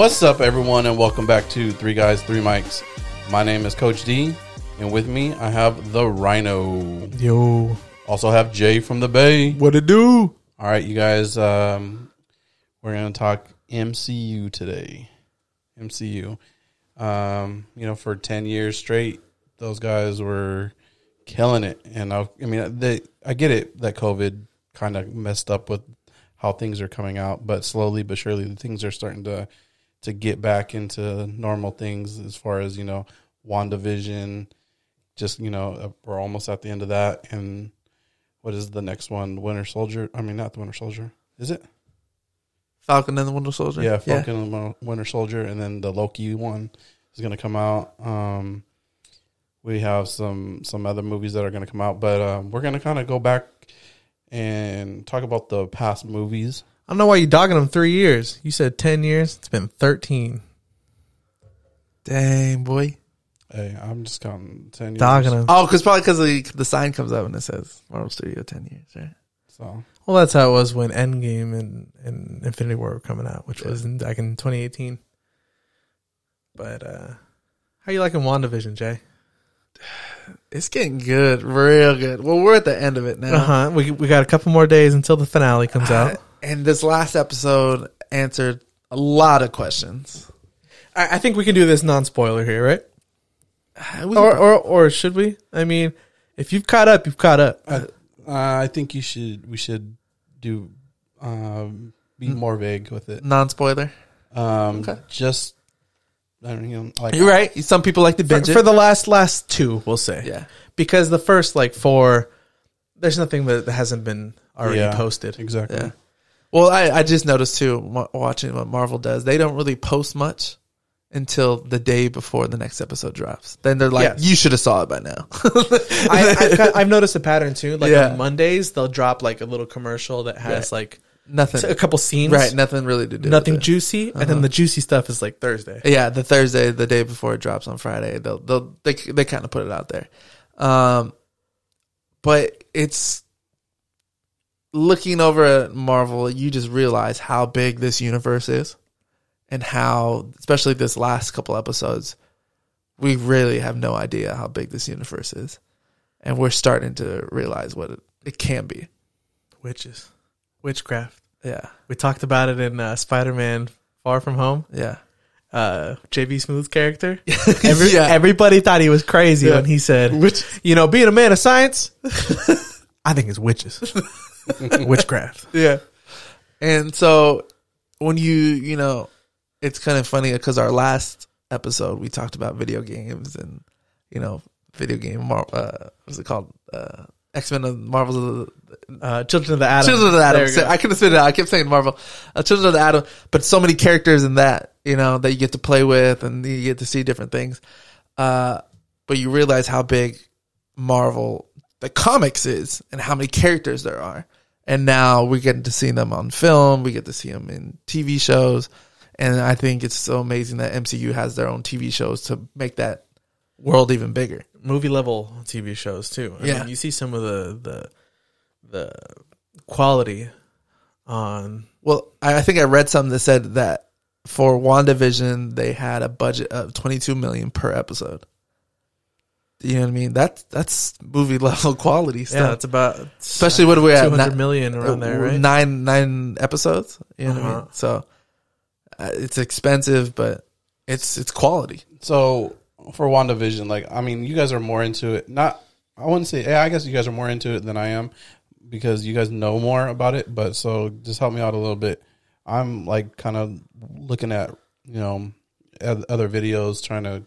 What's up, everyone, and welcome back to Three Guys, Three Mics. My name is Coach D, and with me I have the Rhino. Yo, Also have Jay from the Bay. what it do? All right, you guys, um, we're going to talk MCU today. MCU. Um, you know, for 10 years straight, those guys were killing it. And I, I mean, they, I get it that COVID kind of messed up with how things are coming out, but slowly but surely the things are starting to to get back into normal things as far as, you know, WandaVision, just, you know, we're almost at the end of that and what is the next one? Winter Soldier. I mean, not the Winter Soldier. Is it? Falcon and the Winter Soldier. Yeah, Falcon and the Winter Soldier, and then the Loki one is going to come out. Um, we have some some other movies that are going to come out, but um, we're going to kind of go back and talk about the past movies. I don't know why you dogging them three years. You said ten years. It's been thirteen. Dang boy. Hey, I'm just counting ten years. Dogging them. Oh, because probably because the the sign comes up and it says Marvel Studio ten years, right? So Well, that's how it was when Endgame and, and Infinity War were coming out, which was in, back in 2018. But uh how you liking WandaVision, Jay? It's getting good, real good. Well, we're at the end of it now, Uh huh. We we got a couple more days until the finale comes out. And this last episode answered a lot of questions. I, I think we can do this non spoiler here, right? Or, or or should we? I mean, if you've caught up, you've caught up. I, uh, I think you should. We should do um, be more vague with it. non-spoiler. Um, Okay. Just I don't know, like You're right. Some people like to binge for it. the last last two, we'll say. yeah, because the first like four, there's nothing that hasn't been already Yeah. posted. exactly. yeah. Well, I, I just noticed too, wa- watching what Marvel does. They don't really post much until the day before the next episode drops. Then they're like, Yes. "You should have saw it by now." I, I've, I've noticed a pattern too. Like Yeah. on Mondays, they'll drop like a little commercial that has like Nothing. a couple scenes, Right, nothing really to do. with Nothing juicy, and then the juicy stuff is like Thursday. Yeah, the Thursday, the day before it drops on Friday, they'll they'll they they kind of put it out there. Um, but it's looking over at Marvel, you just realize how big this universe is, and how, especially this last couple episodes, we really have no idea how big this universe is, and we're starting to realize what it, it can be. Witches, witchcraft. Yeah, We talked about it in uh, Spider-Man: Far From Home. yeah, Uh, JB Smoove's character. Every, Yeah. Everybody thought he was crazy Yeah. when he said, Which- you know, being a man of science, I think it's witches, witchcraft." Yeah. And so when you, you know, it's kind of funny because our last episode we talked about video games and, you know, video game, Mar- uh, what's it called? Uh, X Men and Marvels of the Uh, Children of the Atom. Children of the Atom. go. I couldn't spit it out. I kept saying Marvel. Uh, Children of the Atom, but so many characters in that, you know, that you get to play with and you get to see different things. Uh, but you realize how big Marvel, the comics is and how many characters there are. And now we get to see them on film. We get to see them in TV shows. And I think it's so amazing that MCU has their own TV shows to make that world even bigger. movie level TV shows too. I Yeah. mean, you see some of the the the quality on Well, I I think I read something that said that for WandaVision they had a budget of 22 million per episode. You know what I mean? That's that's movie level quality yeah, stuff. it's about Especially what are we at? two hundred Ni- million around there, right? Nine nine episodes. You know what I Uh-huh. mean? So uh, it's expensive, but it's it's quality. So for WandaVision, like I mean, you guys are more into it. Not I wouldn't say yeah, I guess you guys are more into it than I am because you guys know more about it. But so just help me out a little bit. I'm like kind of looking at you know other videos trying to.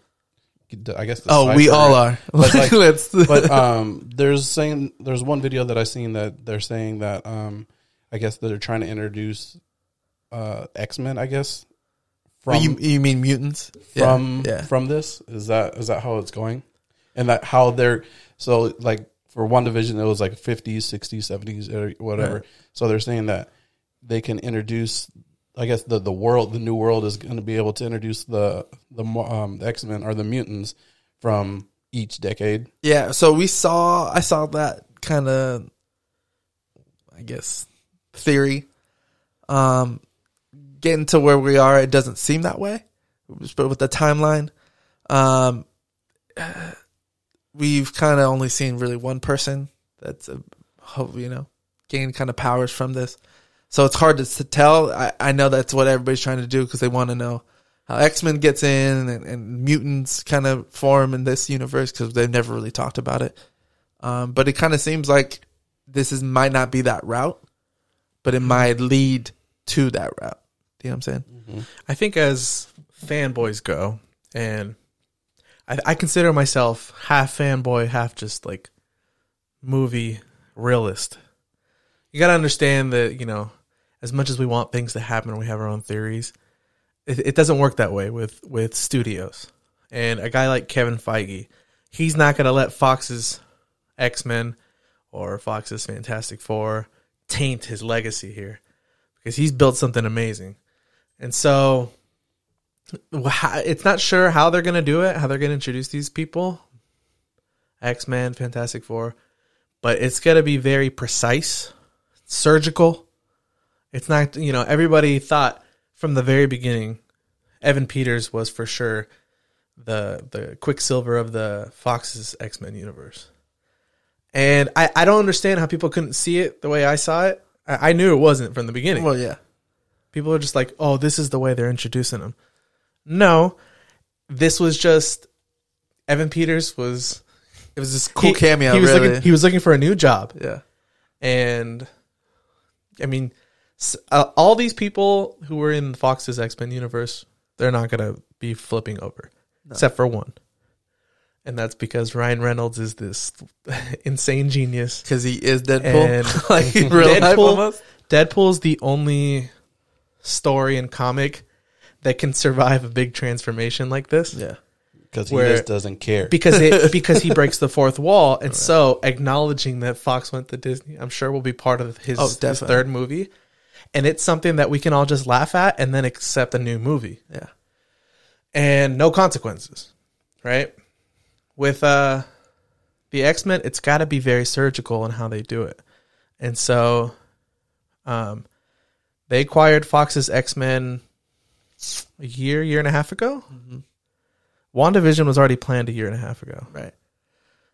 I guess. Oh, we all are. But, like- Let's. but um, there's saying there's one video that I seen that they're saying that um, I guess that they're trying to introduce uh X Men. I guess from you you mean mutants? from yeah. from this is that is that how it's going and that how they're so like for WandaVision it was like 50s 60s 70s or whatever Right. so they're saying that they can introduce i guess the the world the new world is going to be able to introduce the the um the x-men or the mutants from each decade Yeah, so we saw I saw that kind of I guess theory um getting to where we are, it doesn't seem that way. But with the timeline, um, we've kind of only seen really one person that's a, you know gained kind of powers from this. So it's hard to, tell. I, I know that's what everybody's trying to do because they want to know how X Men gets in and, and mutants kind of form in this universe because they've never really talked about it. Um, but it kind of seems like this is might not be that route, but it might lead to that route. You know what I'm saying? I think as fanboys go, and I, I consider myself half fanboy, half just like movie realist. You got to understand that you know, as much as we want things to happen, we have our own theories. It, it doesn't work that way with with studios. And a guy like Kevin Feige, he's not going to let Fox's X Men or Fox's Fantastic Four taint his legacy here because he's built something amazing. And so it's not sure how they're going to do it, how they're going to introduce these people. X Men, Fantastic Four. But it's going to be very precise, surgical. It's not, you know, everybody thought from the very beginning Evan Peters was for sure the the Quicksilver of the Fox's X Men universe. And I, I don't understand how people couldn't see it the way I saw it. I, I knew it wasn't from the beginning. Well, yeah. People are just like, oh, this is the way they're introducing him. No, this was just Evan Peters was It was this cool he- cameo. He was really. looking. He was looking for a new job, yeah. and I mean, uh, all these people who were in Fox's X Men universe, they're not gonna be flipping over, except for one, and that's because Ryan Reynolds is this insane genius. Because he is Deadpool. And like life Deadpool, is the only story and comic that can survive a big transformation like this. Yeah. because he just doesn't care. because it because he breaks the fourth wall, and so acknowledging that Fox went to Disney, I'm sure will be part of his, Oh, his third movie, and it's something that we can all just laugh at and then accept a new movie Yeah. and no consequences, right? With uh the X Men, it's got to be very surgical in how they do it, and so um they acquired Fox's X Men a year, year and a half ago. WandaVision was already planned a year and a half ago. Right.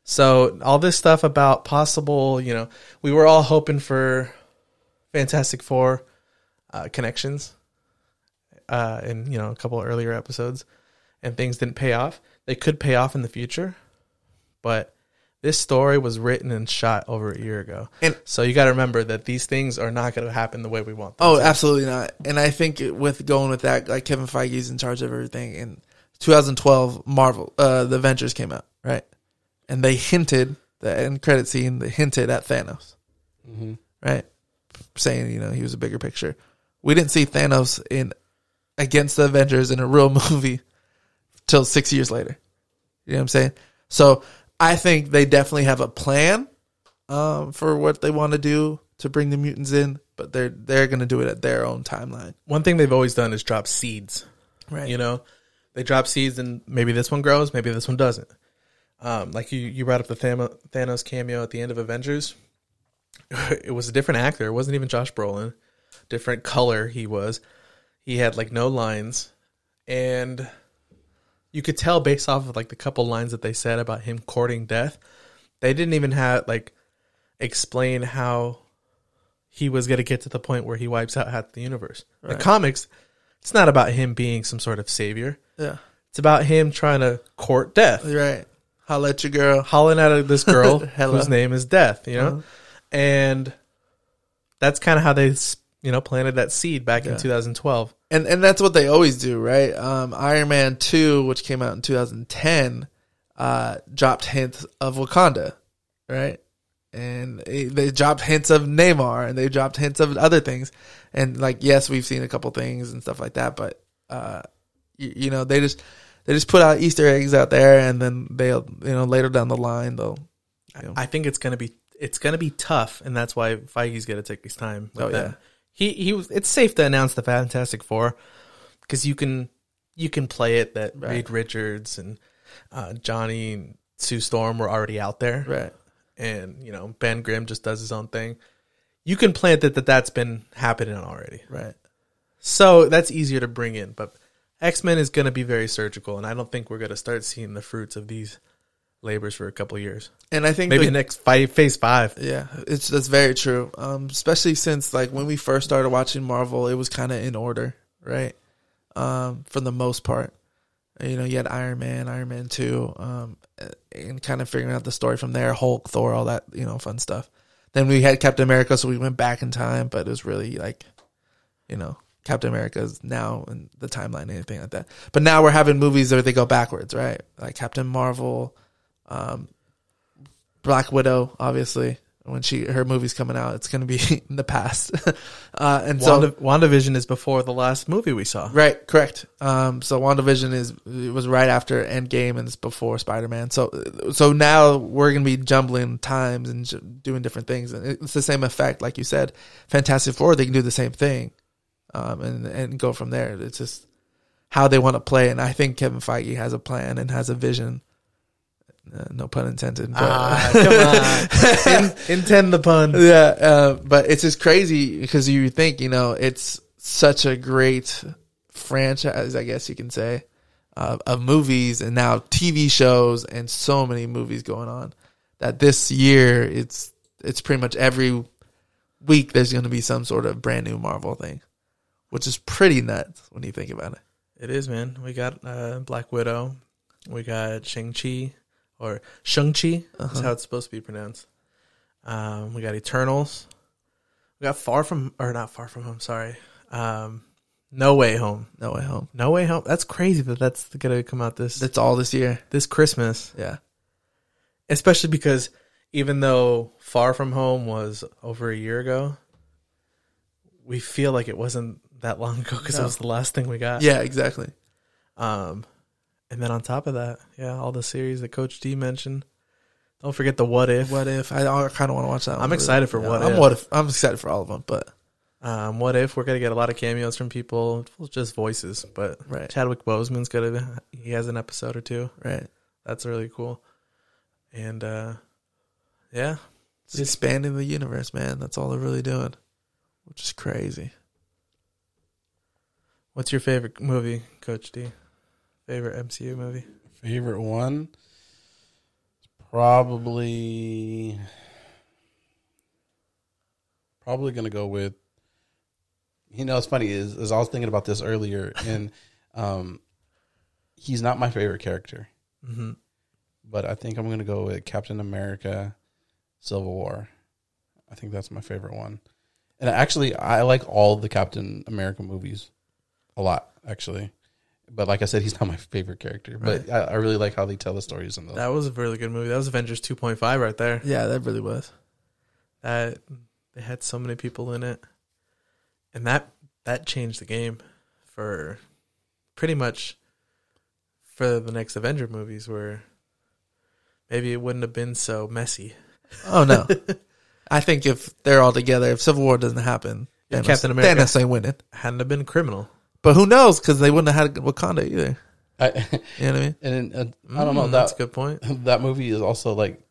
So all this stuff about possible, you know, we were all hoping for Fantastic Four uh, connections uh, in you know a couple earlier episodes, and things didn't pay off. They could pay off in the future, but this story was written and shot over a year ago, And- so you got to remember that these things are not going to happen the way we want. Them Oh, to. absolutely not. And I think with going with that, like Kevin Feige's in charge of everything. In 2012, Marvel, uh, the Avengers came out, right? And they hinted the end credit scene. They hinted at Thanos, hmm right? Saying you know he was a bigger picture. We didn't see Thanos in against the Avengers in a real movie till six years later. You know what I'm saying? So I think they definitely have a plan um, for what they want to do to bring the mutants in, but they're they're going to do it at their own timeline. One thing they've always done is drop seeds. Right. You know, they drop seeds, and maybe this one grows, maybe this one doesn't. Um, like you, you brought up the Thanos cameo at the end of Avengers. It was a different actor. It wasn't even Josh Brolin. Different color he was. He had like no lines, and you could tell based off of like the couple lines that they said about him courting death. They didn't even have like explain how he was going to get to the point where he wipes out half the universe. The comics, it's not about him being some sort of savior. Yeah. It's about him trying to court death, Right. Holla at your girl. hollering at this girl whose name is Death. You know, Uh-huh. And that's kind of how they, you know, planted that seed back Yeah. in 2012. And and that's what they always do, right? Um, Iron Man two, which came out in 2010, uh, dropped hints of Wakanda, right? And it- they dropped hints of Namor, and they dropped hints of other things. And like, yes, we've seen a couple things and stuff like that, but uh, you, you know, they just they just put out Easter eggs out there, and then they'll you know later down the line they'll. You know, I think it's gonna be it's gonna be tough, and that's why Feige's gonna take his time. With Oh, that. yeah. he he was. It's safe to announce the Fantastic Four because you can you can play it that Right. Reed Richards and uh, Johnny and Sue Storm were already out there, right. and you know Ben Grimm just does his own thing. You can plant that that that's been happening already. Right. So that's easier to bring in, but X Men is going to be very surgical, and I don't think we're going to start seeing the fruits of these labors for a couple of years. And I think Maybe the- next five, phase five. Yeah, it's that's very true. Um, especially since like when we first started watching Marvel, it was kind of in order, right? Um, for the most part, you know, you had Iron Man, Iron Man Two, um, and kind of figuring out the story from there. Hulk, Thor, all that you know, fun stuff. Then we had Captain America, so we went back in time, but it was really like, you know, Captain America is now in the timeline, and anything like that. But now we're having movies where they go backwards, right? Like Captain Marvel, um, Black Widow, obviously, when she her movie's coming out, it's going to be in the past. uh, and so, Wanda, WandaVision is before the last movie we saw. right, correct. Um, so WandaVision is it was right after Endgame and it's before Spider Man. So, so now we're going to be jumbling times and j- doing different things, and it's the same effect, like you said. Fantastic Four, they can do the same thing, um, and and go from there. It's just how they want to play, and I think Kevin Feige has a plan and has a vision. Uh, no pun intended. But, Ah, come on. In, intend the pun. yeah, uh, but it's just crazy because you think, you know, it's such a great franchise, I guess you can say, uh, of movies and now TV shows and so many movies going on that this year it's it's pretty much every week there's going to be some sort of brand new Marvel thing, which is pretty nuts when you think about it. It is, man. We got uh, Black Widow. We got Shang-Chi, or Shang-Chi. Uh-huh. how it's supposed to be pronounced. Um, we got Eternals. We got Far From, or not Far From Home, sorry. Um, no Way Home. No Way Home. No Way Home. That's crazy that that's going to come out this That's all this year. this Christmas. Yeah. Especially because even though Far From Home was over a year ago, we feel like it wasn't that long ago because No. it was the last thing we got. Yeah, exactly. Um, and then on top of that, yeah, all the series that Coach D mentioned. Don't forget the What If. What if I, I kind of want to watch that? I'm excited for What I'm If. what if I'm excited for all of them, but Um, what if we're gonna get a lot of cameos from people, just voices, but right, Chadwick Boseman's gonna be, he has an episode or two. right. That's really cool. And uh, yeah, It's expanding the universe, man. That's all they're really doing, which is crazy. what's your favorite movie, Coach D? Favorite MCU movie? Favorite one? Probably. Probably gonna go with. You know, it's funny is, is I was thinking about this earlier, and um, he's not my favorite character, Mm-hmm. but I think I'm gonna go with Captain America, Civil War. I think that's my favorite one, and actually, I like all the Captain America movies, a lot actually. But like I said, he's not my favorite character. But I, I really like how they tell the stories in those. That was a really good movie. That was Avengers 2.5 right there. Yeah, that really was. That they had so many people in it, and that that changed the game for pretty much for the next Avenger movies, where maybe it wouldn't have been so messy. Oh no, I think if they're all together, if Civil War doesn't happen, If Thanos, Captain America- Thanos ain't winning. Hadn't have been criminal. But who knows? Because they wouldn't have had Wakanda either. I, You know what I mean? and uh, I don't know Mm, That's a good point. that movie is also like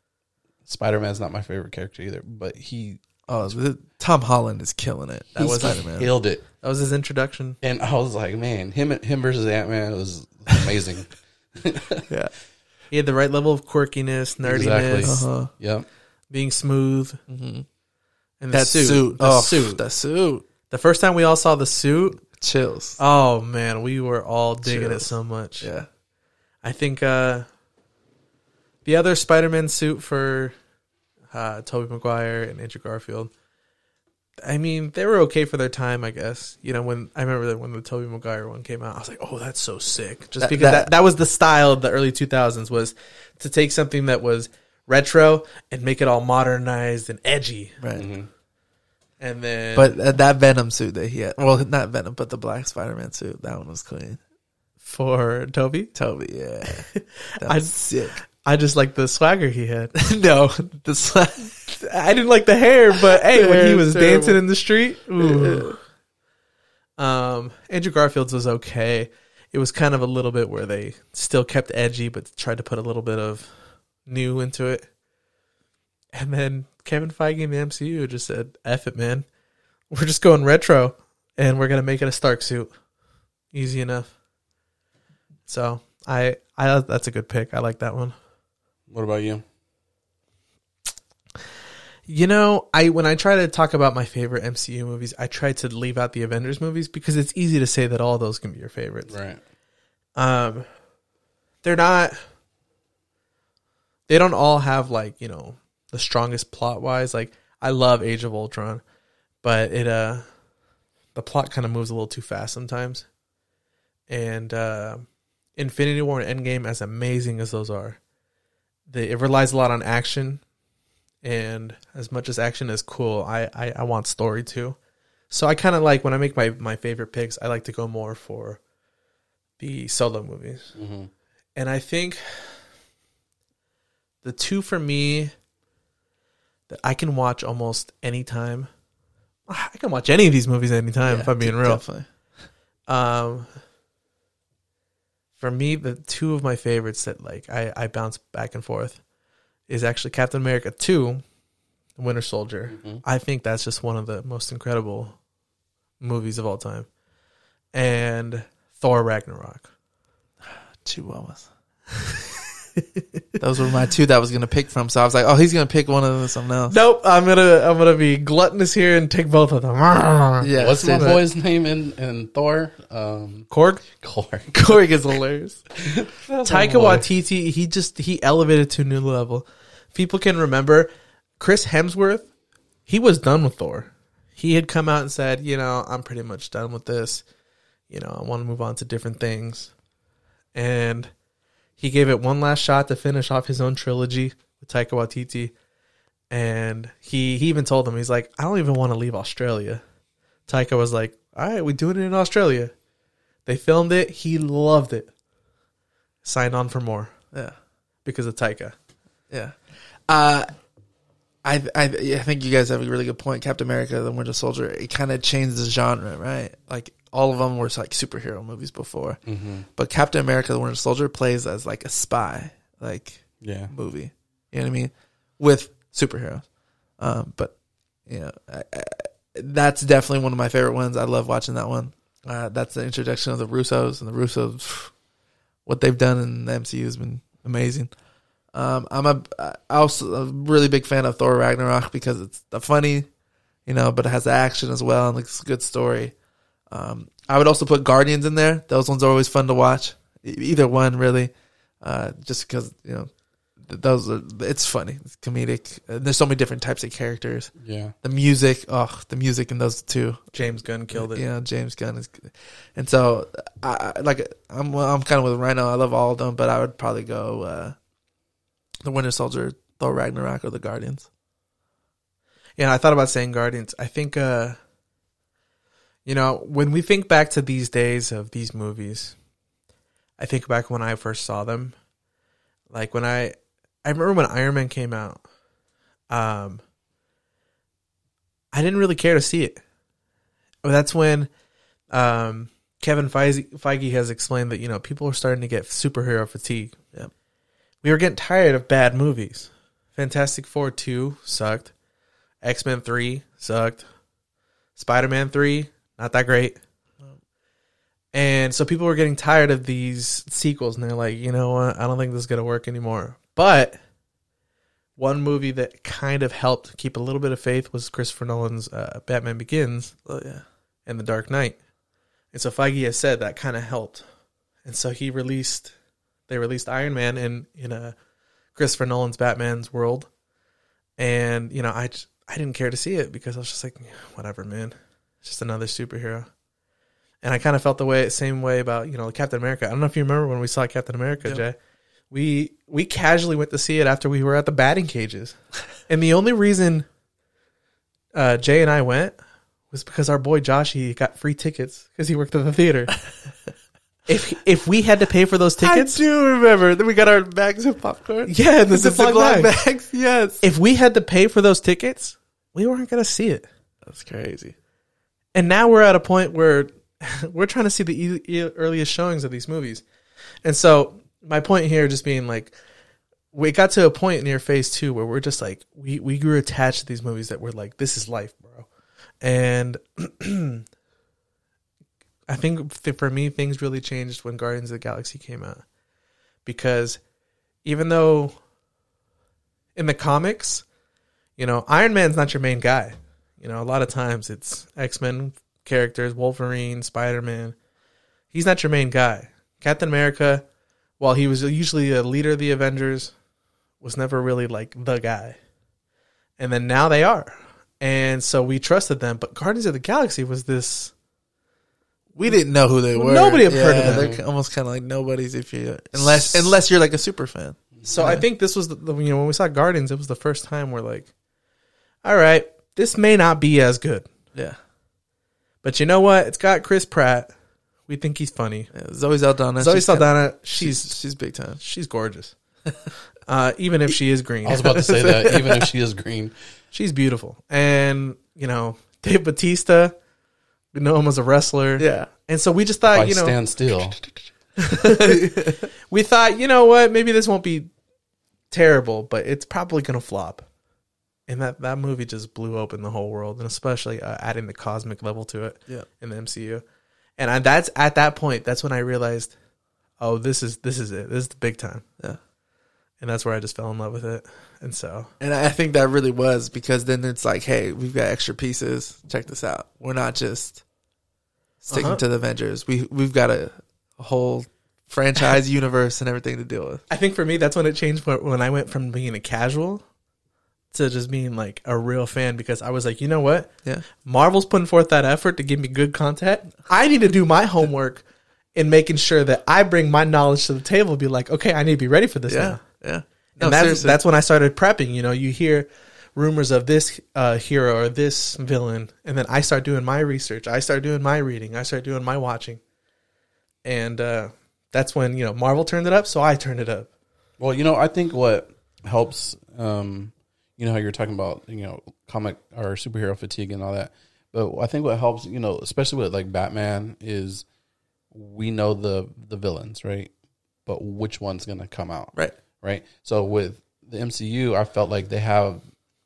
Spider Man's not my favorite character either, but he Oh, Tom Holland is killing it. That was Spider-Man. killed it, That was his introduction. and I was like, man, him him versus Ant Man was amazing. Yeah. He had the right level of quirkiness, nerdiness, Exactly. Uh huh. yep. being smooth, Mm-hmm. and the That suit. suit. The oh, suit. The suit. The first time we all saw the suit, Chills. oh man, we were all digging it so much. Yeah. I think uh, the other Spider-Man suit for uh, Tobey Maguire and Andrew Garfield. I mean, they were okay for their time, I guess. You know, when I remember that when the Tobey Maguire one came out, I was like, "Oh, that's so sick!" Just That- because that, that- that, was the style of the early two thousands was to take something that was retro and make it all modernized and edgy, Right. hmm and then But uh, that Venom suit that he had, well, not Venom, but the Black Spider-Man suit, that one was clean. for Tobey, Tobey, yeah, that I- sick. I just like the swagger he had. no, the I didn't like the hair, but hey, when he was terrible. dancing in the street, ooh. um, Andrew Garfield's was okay. It was kind of a little bit where they still kept edgy, but tried to put a little bit of new into it. And then Kevin Feige in the MCU just said, "F it, man. We're just going retro." and we're gonna make it a Stark suit. Easy enough. So I I that's a good pick. I like that one. What about you? You know, I when I try to talk about my favorite MCU movies, I try to leave out the Avengers movies because it's easy to say that all those can be your favorites. Right. Um, they're not. They don't all have like you know the strongest plot wise. Like I love Age of Ultron, but it uh, the plot kind of moves a little too fast sometimes. And uh, Infinity War and Endgame, as amazing as those are, they, it relies a lot on action, and as much as action is cool, I I, I want story too. So I kind of like when I make my my favorite picks, I like to go more for the solo movies. Mm-hmm. And I think the two for me that I can watch almost anytime. I can watch any of these movies anytime if I'm being real. Definitely. Um, for me, the two of my favorites that like I, I bounce back and forth is actually Captain America 2, Winter Soldier. Mhm. I think that's just one of the most incredible movies of all time. And Thor Ragnarok. Two Chihuahuas. Those were my two that I was gonna pick from. So I was like, oh, he's gonna pick one of them, something else. Nope, I'm gonna I'm gonna be gluttonous here and take both of them. Yeah, What's my same. boy's name in, in Thor? Um, Korg? Korg. Korg is hilarious. Taika. Waititi, he just he elevated to a new level. People can remember Chris Hemsworth. He was done with Thor. He had come out and said, you know, I'm pretty much done with this. You know, I want to move on to different things. And he gave it one last shot to finish off his own trilogy with Taika Waititi. And he he even told him, he's like, I don't even want to leave Australia. Taika was like, All right, we're doing it in Australia. They filmed it. He loved it. Signed on for more Yeah, because of Taika. yeah. Uh, I, I I think you guys have a really good point. Captain America, the Winter Soldier, it kind of changed the genre, right? Like all of them were like superhero movies before, Mm-hmm. but Captain America, the Winter Soldier, plays as like a spy, like Yeah. movie. You know what I mean? With superheroes. Um, but you know, I, I, that's definitely one of my favorite ones. I love watching that one. Uh, that's the introduction of the Russos and the Russos. What they've done in the MCU has been amazing. Um, I'm a I also a really big fan of Thor Ragnarok because it's the funny, you know, but it has action as well and it's a good story. Um, I would also put Guardians in there. Those ones are always fun to watch. E- Either one really, uh, just because you know those are it's funny, it's comedic. Uh, there's so many different types of characters. Yeah. The music, oh, the music in those two. James Gunn killed it. Yeah, James Gunn is, and so I I- like I'm I'm kind of with Rhino. I love all of them, but I would probably go uh, the Winter Soldier, Thor Ragnarok, or the Guardians. Yeah, I thought about saying Guardians. I think, uh, you know, when we think back to these days of these movies, I think back when I first saw them. Like when I, I remember when Iron Man came out. Um, I didn't really care to see it. But that's when, um, Kevin Feige, Feige has explained that you know people are starting to get superhero fatigue. Yep. We were getting tired of bad movies. Fantastic Four two sucked. X Men three sucked. Spider Man three not that great. And so people were getting tired of these sequels, and they're like, you know what? I don't think this is gonna work anymore. But one movie that kind of helped keep a little bit of faith was Christopher Nolan's uh, Batman Begins Oh yeah, and The Dark Knight. And so Feige has said that kind of helped. And so he released, they released Iron Man in in a Christopher Nolan's Batman's world. And you know, I I didn't care to see it because I was just like, whatever, man. It's just another superhero. And I kind of felt the way same way about you know Captain America. I don't know if you remember when we saw Captain America, Yeah. Jay. We we casually went to see it after we were at the batting cages, and the only reason uh, Jay and I went was because our boy Josh he got free tickets because he worked at the theater. if if we had to pay for those tickets, I do remember. Then we got our bags of popcorn. yeah, the the Ziploc Ziploc bag. bags. Yes, If we had to pay for those tickets, we weren't gonna see it. that's crazy. And now we're at a point where we're trying to see the e- e- earliest showings of these movies. And so my point here just being like we got to a point near phase two where we're just like we, we grew attached to these movies that we're like, this is life, bro. And I think for me, things really changed when Guardians of the Galaxy came out. Because even though in the comics, you know, Iron Man's not your main guy. You know, a lot of times it's X Men characters, Wolverine, Spider Man. He's not your main guy. Captain America, while he was usually a leader of the Avengers, was never really like the guy. And then now they are. And so we trusted them. But Guardians of the Galaxy was this We didn't know who they were. Nobody had heard of them. They're almost kind of like nobody's if you unless unless you're like a super fan. So I think this was the, the- you know when we saw Guardians, it was the first time we're like, all right, this may not be as good, Yeah. but you know what? It's got Chris Pratt. We think he's funny. yeah. Zoe Saldana. Zoe she's kinda- Saldana, she's she's she's big time. she's gorgeous. Uh, even if she is green, I was about to say that, even if she is green. she's beautiful. And you know, Dave Batista, we know him as a wrestler. Yeah. And so we just If thought, I you know, stand still. we thought, you know what, maybe this won't be terrible, but it's probably gonna flop. And that that movie just blew open the whole world, and especially uh, adding the cosmic level to it Yeah. in the MCU. And I, that's at that point, that's when I realized, oh, this is this is it. This is the big time. Yeah. And that's where I just fell in love with it. And so, And I think that really was because then it's like, hey, we've got extra pieces. Check this out. We're not just sticking Uh-huh. to the Avengers. We we've got a, a whole franchise universe and everything to deal with. I think for me, that's when it changed when when I went from being a casual to just being like a real fan because I was like, you know what? Yeah. Marvel's putting forth that effort to give me good content. I need to do my homework in making sure that I bring my knowledge to the table. Be like, okay, I need to be ready for this Yeah. now. Yeah. And that's that's when I started prepping. You know, you hear rumors of this uh, hero or this villain, and then I start doing my research. I start doing my reading. I start doing my watching, and uh, that's when you know Marvel turned it up. So I turned it up. Well, you know, I think what helps, um, you know, how you're talking about, you know, comic or superhero fatigue and all that. But I think what helps, you know, especially with like Batman, is we know the the villains, right? But which one's going to come out, right. right? So with the MCU, I felt like they have,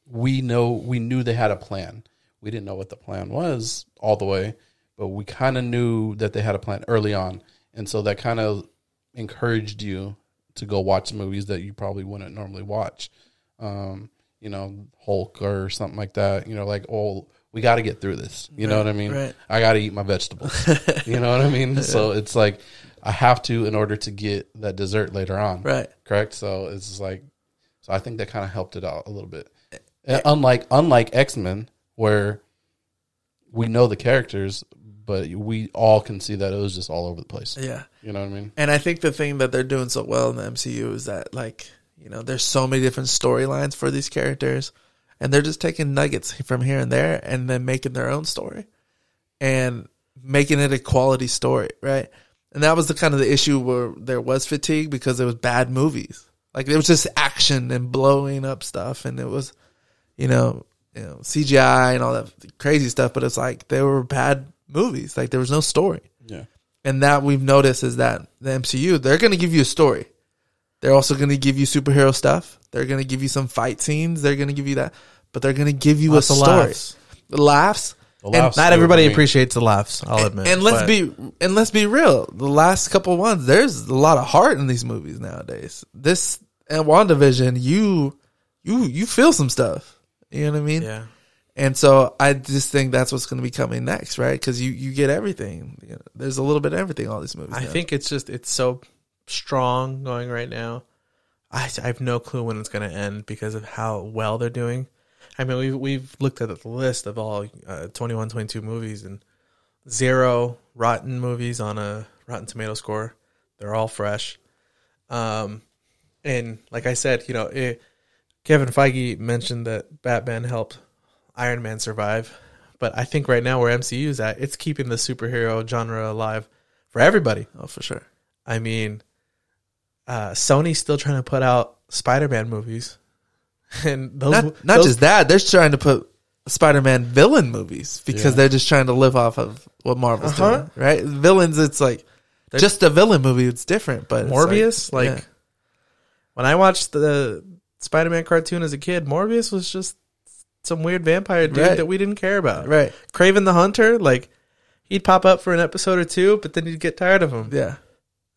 we know, we knew they had a plan. We didn't know what the plan was all the way, but we kind of knew that they had a plan early on, and so that kind of encouraged you to go watch movies that you probably wouldn't normally watch. Um, you know, Hulk or something like that. You know, like oh, we got to get through this. You know what I mean? right. I got to eat my vegetables. you know what I mean? So it's like I have to in order to get that dessert later on. Right. Correct. So it's like, so I think that kind of helped it out a little bit. Uh, Unlike unlike X Men, where we know the characters, but we all can see that it was just all over the place. Yeah. You know what I mean? And I think the thing that they're doing so well in the MCU is that like, you know, there's so many different storylines for these characters and they're just taking nuggets from here and there and then making their own story and making it a quality story, right? And that was the kind of the issue where there was fatigue because it was bad movies. Like there was just action and blowing up stuff and it was, you know, you know, CGI and all that crazy stuff, but it's like they were bad movies. Like there was no story. Yeah. And that we've noticed is that the MCU, they're going to give you a story. They're also going to give you superhero stuff. They're going to give you some fight scenes. They're going to give you that, but they're going to give you Lots a story. laughs. The laughs. And Not everybody appreciates the laughs. I'll admit. And let's but- be and let's be real. The last couple ones, there's a lot of heart in these movies nowadays. This and WandaVision, you you you feel some stuff. You know what I mean? yeah. And so I just think that's what's going to be coming next, right? Because you you get everything. You know, there's a little bit of everything. All these movies. I now. think it's just it's so strong going right now. I, I have no clue when it's going to end because of how well they're doing. I mean, we've we've looked at the list of all uh, 21, 22 movies and zero rotten movies on a Rotten Tomato score. They're all fresh. Um, and like I said, you know, it, Kevin Feige mentioned that Batman helped Iron Man survive, but I think right now where MCU is at, it's keeping the superhero genre alive for everybody. oh for sure. I mean, uh, Sony's still trying to put out Spider-Man movies, and those Not not those- just that. They're trying to put Spider-Man villain movies because Yeah. they're just trying to live off of what Marvel's Uh-huh. doing, right? Villains, it's like just a villain movie. It's different, but Morbius. Like, yeah. when I watched the Spider-Man cartoon as a kid, Morbius was just some weird vampire dude Right. that we didn't care about. right, Kraven the Hunter, like he'd pop up for an episode or two, but then you'd get tired of him. Yeah.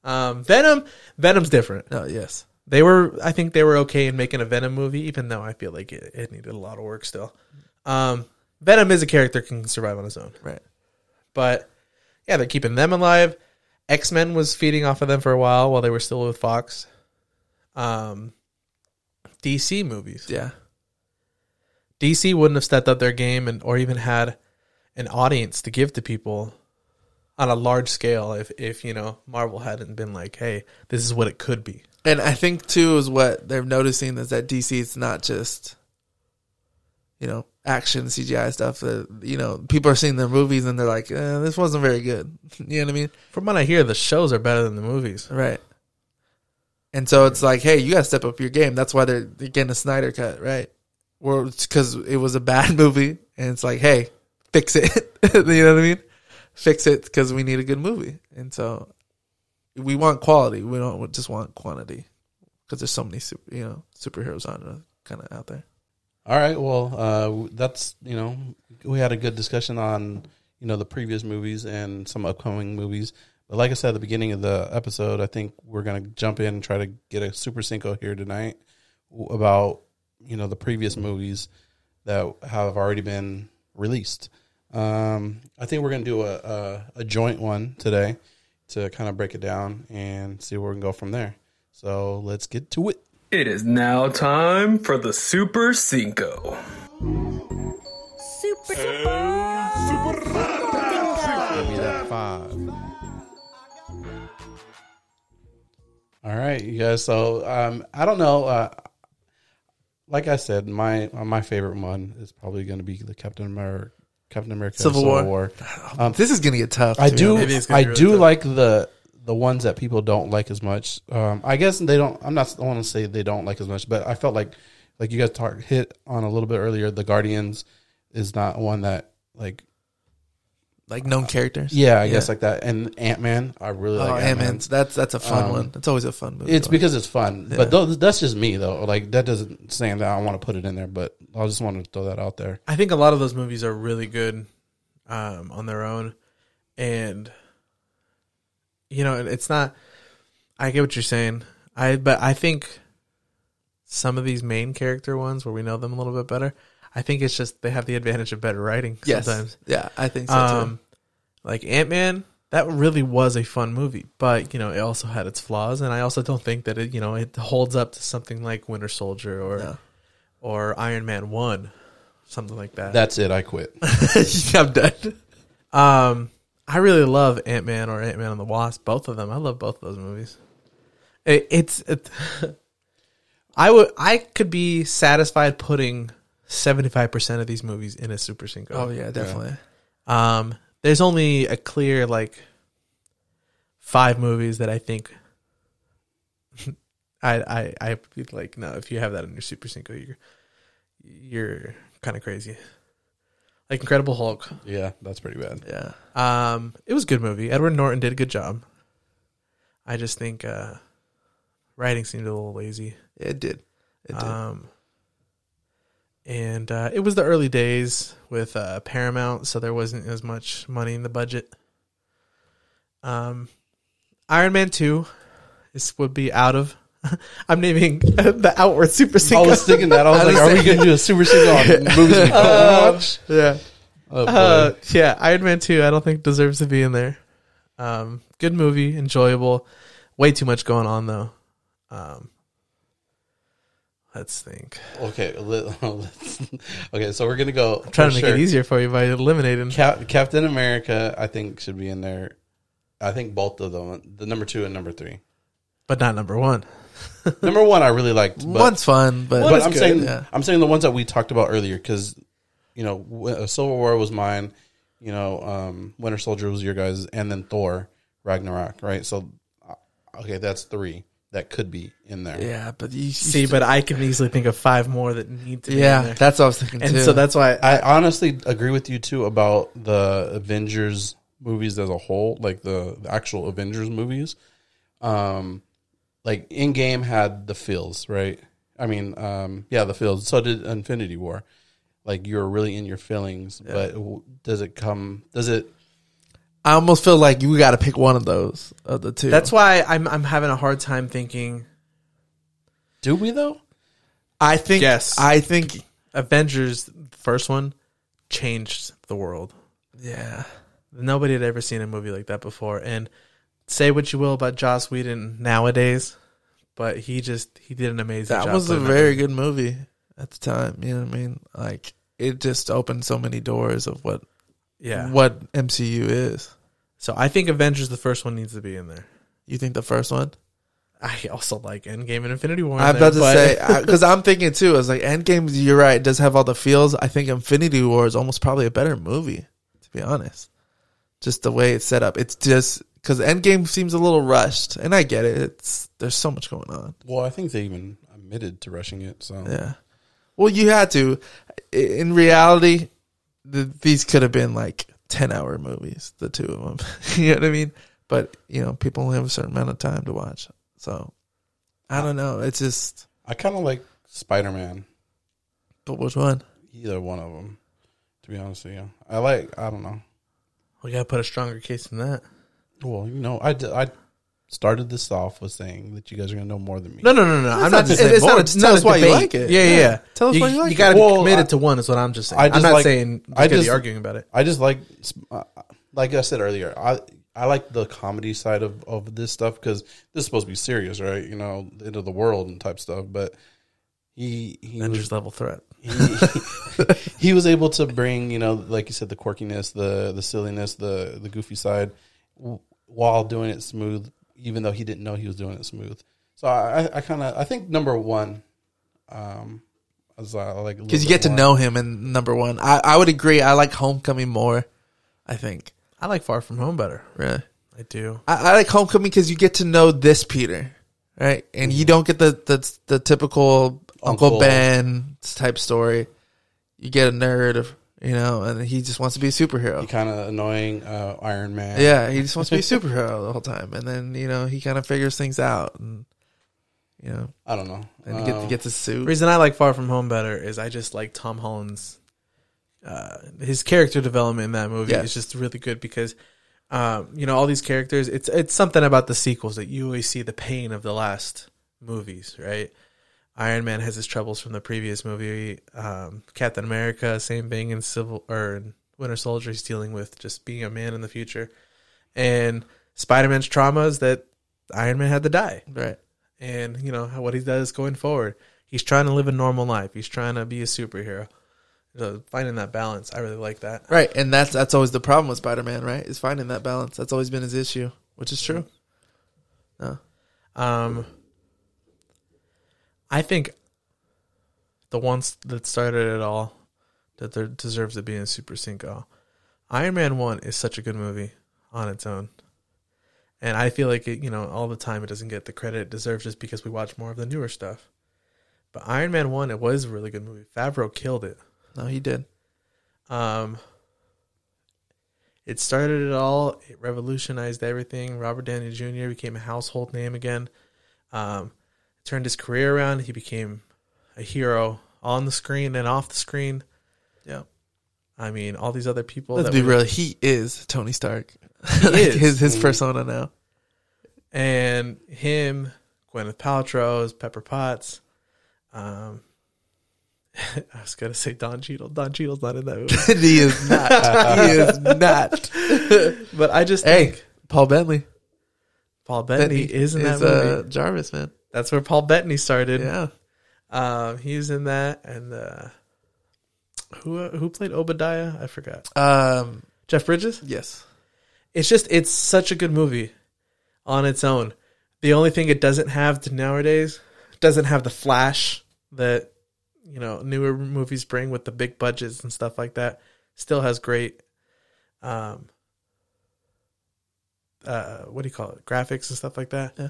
Um, Venom, Venom's different. No. Yes. They were, I think they were okay in making a Venom movie, even though I feel like it, it needed a lot of work still. Um, Venom is a character can survive on his own, Right. but yeah, they're keeping them alive. X Men was feeding off of them for a while while they were still with Fox. Um, DC movies. Yeah. DC wouldn't have stepped up their game and or even had an audience to give to people on a large scale if if you know Marvel hadn't been like, hey, this is what it could be. And I think too is what they're noticing is that DC is not just, you know, action CGI stuff. That you know, people are seeing their movies and they're like, eh, "This wasn't very good." you know what I mean? From what I hear, the shows are better than the movies. Right. And so it's like, hey, you got to step up your game. That's why they're, they're getting a Snyder cut, right? Or because it was a bad movie, and it's like, hey, fix it. you know what I mean? Fix it because we need a good movie. And so we want quality. We don't just want quantity because there's so many, super, you know, superheroes on kind of out there. All right. Well, uh, that's you know we had a good discussion on you know the previous movies and some upcoming movies. But like I said at the beginning of the episode, I think we're gonna jump in and try to get a super cinco here tonight about you know the previous movies that have already been released. Um, I think we're gonna do a, a a joint one today to kind of break it down and see where we can go from there. So let's get to it. It is now time for the Super Cinco. Super, super, super, Give me that five. All right, you guys. So um, I don't know. Uh, like I said, my my favorite one is probably going to be the Captain America, Captain America Civil Civil, War. War. Um, this is gonna get tough. I to do. honest. Maybe it's gonna I really do tough. like the the ones that people don't like as much. Um, I guess they don't. I'm not. I want to say they don't like as much, but I felt like like you guys talk, hit on a little bit earlier. The Guardians is not one that like. Like known characters. Yeah, I guess like that. And Ant Man, I really Oh, like Ant Ant Man. That's that's a fun Um, one. That's always a fun movie. It's to because it's fun, Yeah. but those, that's just me though. Like that doesn't saying that I want to put it in there, but I just want to throw that out there. I think a lot of those movies are really good um, on their own, and you know, it's not. I get what you're saying. I but I think some of these main character ones where we know them a little bit better. I think it's just they have the advantage of better writing Yes. sometimes. Yeah, I think so too. Um, like Ant Man, that really was a fun movie, but you know it also had its flaws, and I also don't think that it you know it holds up to something like Winter Soldier or No. or Iron Man One, something like that. That's it. I quit. I'm done. Um, I really love Ant Man or Ant Man and the Wasp. Both of them. I love both of those movies. It, it's. It, I would. I could be satisfied putting seventy five percent of these movies in a Super Cinco. Oh yeah, definitely. Um, there's only a clear like five movies that I think. I I I be like no. If you have that in your Super Cinco, you're you're kind of crazy. Like Incredible Hulk. Yeah, that's pretty bad. Yeah. Um, it was a good movie. Edward Norton did a good job. I just think uh, writing seemed a little lazy. It did. It did. Um, and uh, it was the early days with uh, Paramount, so there wasn't as much money in the budget. Um, Iron Man Two, this would be out of. I'm naming the outward Super I was thinking that. I was I like, are we going to do a super single on movies we watch? yeah. Oh. Uh, yeah, Iron Man 2, I don't think deserves to be in there. Um, good movie, enjoyable. Way too much going on though. Um, let's think. okay, let- let's- okay. So we're gonna go. I'm trying to make sure. it easier for you by eliminating. Cap- Captain America, I think should be in there. I think both of them, the number two and number three. but not number one. number one, I really liked. But, One's fun, but, but I'm good, saying yeah. I'm saying the ones that we talked about earlier because you know uh, Civil War was mine, you know um, Winter Soldier was your guys, and then Thor Ragnarok, right? So uh, okay, that's three that could be in there. yeah, but you, you See, but I can easily think of five more that need to be yeah, that's what I was thinking And too. so that's why I, I honestly agree with you too about the Avengers movies as a whole, like the, the actual Avengers movies. Um, like Endgame had the feels, right? I mean, um, yeah, the feels. So did Infinity War. Like you're really in your feelings, but does it come? Does it? I almost feel like you got to pick one of those of the two. That's why I'm I'm having a hard time thinking Do we though? I think. Yes. I think. Avengers the first one changed the world. Yeah. Nobody had ever seen a movie like that before. And say what you will about Joss Whedon nowadays, but he just he did an amazing job. That job. was a very movie. good movie at the time. You know what I mean? Like it just opened so many doors of what yeah. what MCU is. So I think Avengers the first one needs to be in there. You think the first one? I also like Endgame and Infinity War. I'm there, about to say because I'm thinking too. I was like, Endgame. You're right. It does have all the feels. I think Infinity War is almost probably a better movie. To be honest, just the way it's set up. It's just because Endgame seems a little rushed, and I get it. It's there's so much going on. Well, I think they even admitted to rushing it. So Yeah. Well, you had to. In reality, the, these could have been like ten hour movies, the two of them. you know what I mean? But you know, people only have a certain amount of time to watch, so I don't know. It's just. I kind of like Spider Man. But which one? Either one of them. To be honest with you, I like. I don't know. we gotta put a stronger case than that. Well, you know, I, d- I started this off with saying that you guys are gonna know more than me. No, no, no, no. I'm not just It's, saying it's not. more. It's tell not a why you like it. Yeah, yeah. Yeah. Tell us you, why you like You it. be Well, committed I- to one. Is what I'm just saying. I I'm just not like- saying just I gotta just- be arguing about it. I just like, uh, like I said earlier, I I like the comedy side of, of this stuff because this is supposed to be serious, right? You know, the end of the world and type stuff. But he he was, Avengers level threat. he, he was able to bring you know like you said the quirkiness the the silliness the the goofy side w- while doing it smooth even though he didn't know he was doing it smooth so i i kind of i think number one um as I like Because you get to know him in number one. I, I would agree. I like Homecoming more. I think. I like Far From Home better. Really. I do. I, I like Homecoming because you get to know this Peter, right? And you don't get the the, the typical Uncle, Uncle. Ben type story. You get a nerd, of, you know, and he just wants to be a superhero. kind of annoying uh, iron man Yeah, he just wants to be a superhero the whole time, and then you know he kind of figures things out, and you know, i don't know and he gets, Um, he gets his The suit. reason I like Far From Home better is I just like Tom Holland's uh, his character development in that movie Yeah. is just really good because um, you know all these characters. It's it's something about the sequels that you always see the pain of the last movies, right? Iron Man has his troubles from the previous movie. Um, Captain America, same thing in Civil or in Winter Soldier. He's dealing with just being a man in the future, and Spider Man's traumas that Iron Man had to die Right. and you know what he does going forward. He's trying to live a normal life. He's trying to be a superhero. So finding that balance, I really like that. Right, and that's that's always the problem with Spider Man, right? Is finding that balance. That's always been his issue, which is true. No. Um, I think the ones that started it all that there deserves to be in Super Cinco. Iron Man One is such a good movie on its own, and I feel like it. You know, all the time it doesn't get the credit it deserves just because we watch more of the newer stuff. But Iron Man One, it was a really good movie. Favreau killed it. No, he did. Um, it started it all. It revolutionized everything. Robert Downey Jr. became a household name again. Um, turned his career around. He became a hero on the screen and off the screen. Yeah. I mean, all these other people. Let's that be real. He is Tony Stark. He Like, is. his his persona now. and him, Gwyneth Paltrow's Pepper Potts. Um, I was gonna say Don Cheadle. Don Cheadle's not in that movie, he is not. he is not. but I just Hey, think Paul Bettany. Paul Bettany is in that is, movie. uh, Jarvis, man. That's where Paul Bettany started. Yeah. Um, he's in that, and uh, who uh, who played Obadiah? I forgot. Um. Jeff Bridges. Yes. It's just it's such a good movie on its own. The only thing it doesn't have to nowadays doesn't have the flash that you know newer movies bring with the big budgets and stuff like that. Still has great, um, uh, what do you call it? Graphics and stuff like that. Yeah.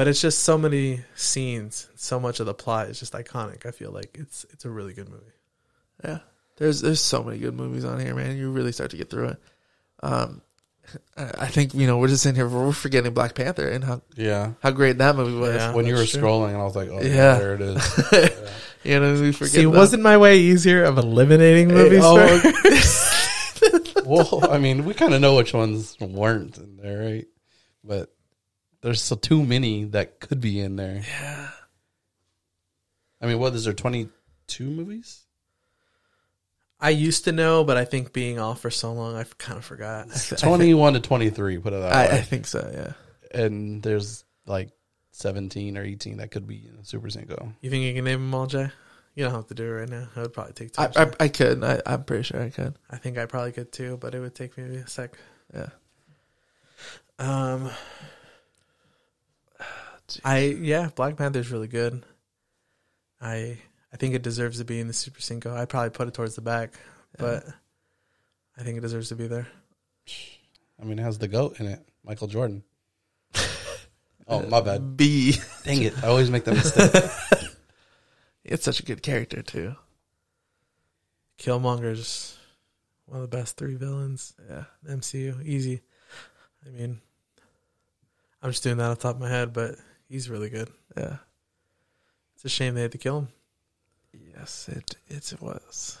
But it's just so many scenes, so much of the plot is just iconic. I feel like it's it's a really good movie. Yeah. There's there's so many good movies on here, man. You really start to get through it. Um, I I think you know we're just in here we're forgetting Black Panther and how yeah how great that movie was. Yeah. when you were true. scrolling and i was like oh Yeah. yeah there it is You know we forget. See, about- wasn't my way easier of eliminating movies? oh, well, I mean, we kind of know which ones weren't in there, right? But there's so too many that could be in there. Yeah. I mean, what is there? Twenty two movies? I used to know, but I think being off for so long, I kind of forgot. Twenty one to twenty three. Put it that I, way. I think so. Yeah. and there's like seventeen or eighteen that could be in Super Cinco. You think you can name them all, Jay? You don't have to do it right now. It would probably take time. I, I I could. I, I'm pretty sure I could. I think I probably could too, but it would take maybe a sec. Yeah. Um, I yeah, Black Panther's really good. I I think it deserves to be in the Super Cinco. I'd probably put it towards the back, but I think it deserves to be there. I mean, it has the goat in it, Michael Jordan. oh, my bad. B. Dang it! I always make that mistake. It's such a good character too. Killmonger's one of the best three villains Yeah. MCU. Easy. I mean, I'm just doing that off the top of my head, but he's really good. Yeah. It's a shame they had to kill him. Yes, it it was.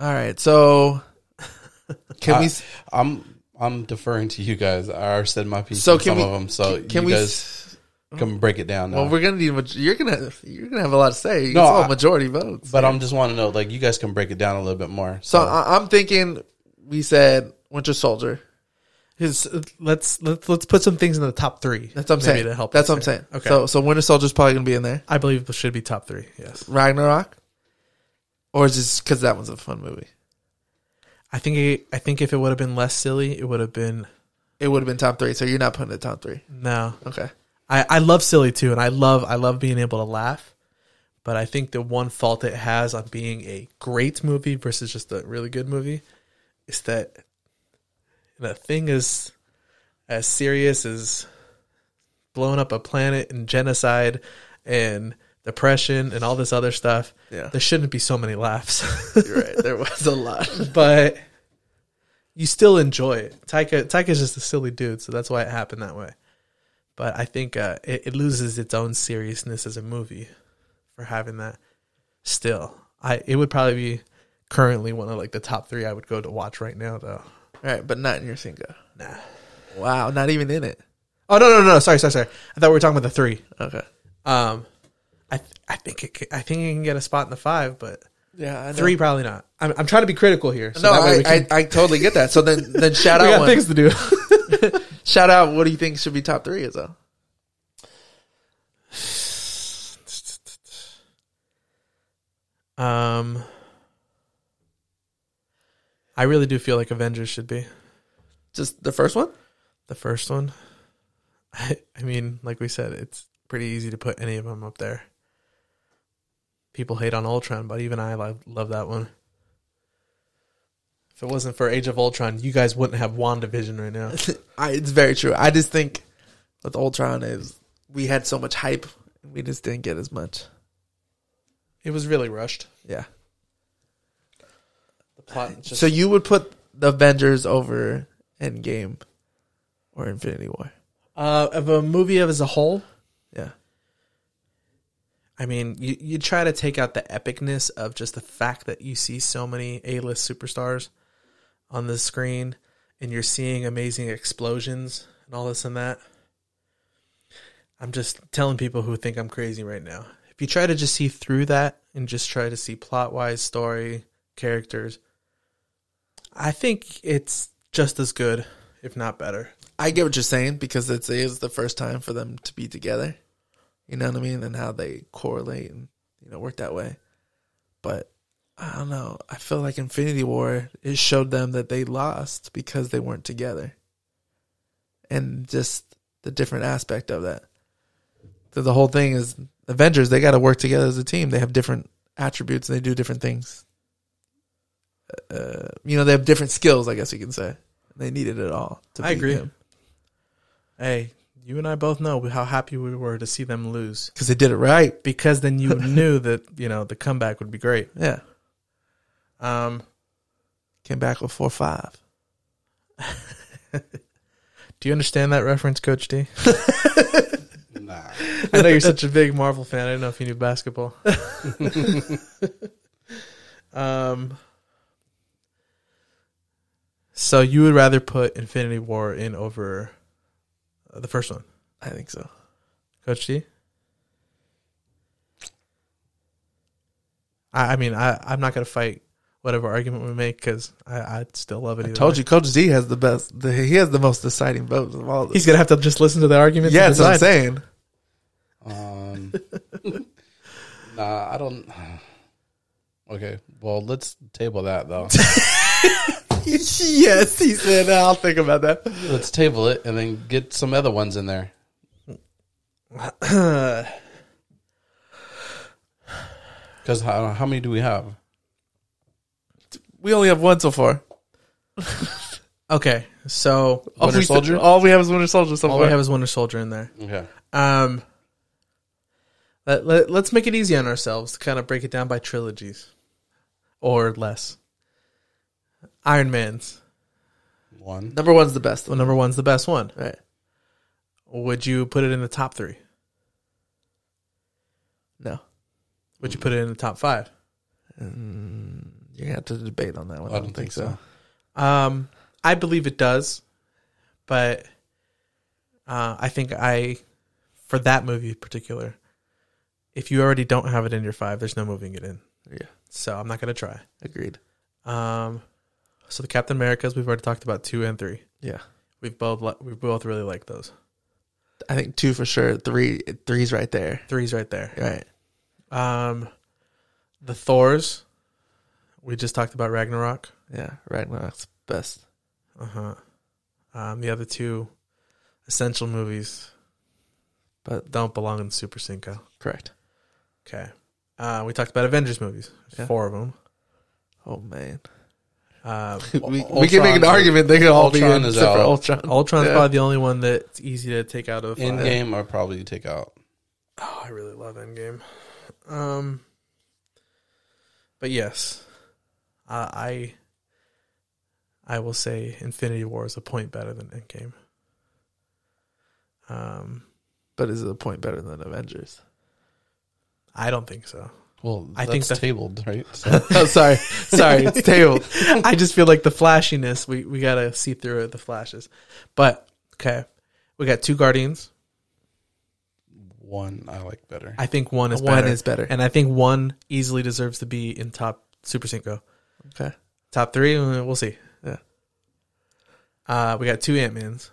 All right, so can I- we? I'm I'm deferring to you guys. I already said my piece. So can some we? of them. So can you we? guys can break it down now. Well, we're gonna need. You're gonna. You're gonna have a lot to say. No, it's all I- majority votes. but I'm just want to know, like, you guys can break it down a little bit more. so I, I'm thinking. We said Winter Soldier. His let's let's let's put some things in the top three. That's what I'm saying. To help That's what I'm saying. Okay. So so Winter Soldier's probably gonna be in there. I believe it should be top three. Yes. Ragnarok. Or is this because that one's a fun movie? I think it, I think if it would have been less silly, it would have been It would have been top three. So you're not putting it top three. no. Okay. I, I love silly too, and I love I love being able to laugh. But I think the one fault it has on being a great movie versus just a really good movie is that the thing is as serious as blowing up a planet and genocide and depression and all this other stuff. Yeah. There shouldn't be so many laughs. You're right. There was a lot. but you still enjoy it. Taika Taika's just a silly dude, so that's why it happened that way. But I think uh, it, it loses its own seriousness as a movie for having that. Still, I it would probably be currently one of like the top three I would go to watch right now, though. All right, but not in your Cinco. Nah. Wow, not even in it. Oh no no no! Sorry sorry sorry. I thought we were talking about the three. Okay. Um, I th- I think it I think it can get a spot in the five, but Yeah, I know. three probably not. I'm I'm trying to be critical here. So No, that way I, we can, I, I totally get that. So then, then shout we out got one. things to do. Shout out. What do you think should be top three? Is though? Um, I really do feel like Avengers should be Just the first one? the first one. I, I mean, like we said, it's pretty easy to put any of them up there. People hate on Ultron, but even I love, love that one. If it wasn't for Age of Ultron, you guys wouldn't have WandaVision right now. I, it's very true. I just think with Ultron is we had so much hype, and we just didn't get as much. It was really rushed. Yeah. Plot just so you would put the Avengers over Endgame or Infinity War? uh, of a movie as a whole. Yeah. I mean, you you try to take out the epicness of just the fact that you see so many A list superstars on the screen, and you're seeing amazing explosions and all this and that. I'm just telling people who think I'm crazy right now. If you try to just see through that and just try to see plot wise, story, characters, I think it's just as good, if not better. I get what you're saying because it is the first time for them to be together. You know what I mean? And how they correlate and you know work that way. But I don't know. I feel like Infinity War it showed them that they lost because they weren't together, and just the different aspect of that. So the whole thing is Avengers. They got to work together as a team. They have different attributes and they do different things. Uh, you know, they have different skills. I guess you can say they needed it all. To I beat agree. him. Hey, you and I both know how happy we were to see them lose. because they did it right. because then you knew that you know the comeback would be great. Yeah, Um, came back with four five. do you understand that reference, Coach D? Nah. I know you're such a big Marvel fan. I don't know if you knew basketball. um, So you would rather put Infinity War in over uh, the first one, I think so. Coach D? I, I mean, I, I'm not going to fight whatever argument we make because I, I still love it. I told way. you, Coach Z has the best. The, he has the most deciding votes of all. Of He's going to have to just listen to the argument. yeah, to that's what I'm saying. Um, nah, I don't. Okay, well, let's table that though. yes, he said. I'll think about that. let's table it and then get some other ones in there. Because how, how many do we have? We only have one so far. Okay, so All Winter we, Soldier? All we have is Winter Soldier so all far. we have is Winter Soldier in there. Okay. Um, let, let, let's make it easy on ourselves to kind of break it down by trilogies or less. Iron Man's One. Number one's the best. well, number one's the best one. Right. Would you put it in the top three? No. Would you put it in the top five? Mm, you're gonna have to debate on that one. I don't think so. Um, I believe it does, but uh, I think I, for that movie in particular, if you already don't have it in your five, there's no moving it in. Yeah. So I'm not gonna try. Agreed. Um, so the Captain Americas we've already talked about two and three. Yeah. We've both li- we both really like those. I think two for sure. Three, three's right there. Three's right there. Right. Um, the Thors. We just talked about Ragnarok. Yeah. Ragnarok's best. Uh huh. Um, the other two essential movies, but don't belong in Super Cinco. Correct. Okay. Uh, we talked about Avengers movies. Yeah. Four of them. Oh man. Um, we, Ultron- we can make an argument. They could all be Ultron in is except for out. Ultron. Ultron's Yeah. probably the only one that's easy to take out of. Endgame, I'll probably take out. Oh, I really love Endgame. Um, but yes, uh, I I will say Infinity War is a point better than Endgame. Um, But is it a point better than Avengers? I don't think so. Well, I think the- tabled, right? So, oh, sorry, sorry, it's tabled. I just feel like the flashiness we we gotta see through it, the flashes. But okay, we got two Guardians. one I like better. I think one is One better, is better. and I think one easily deserves to be in top Super Cinco. Okay. Top three, uh, we'll see. Yeah. Uh, we got two Ant Mans.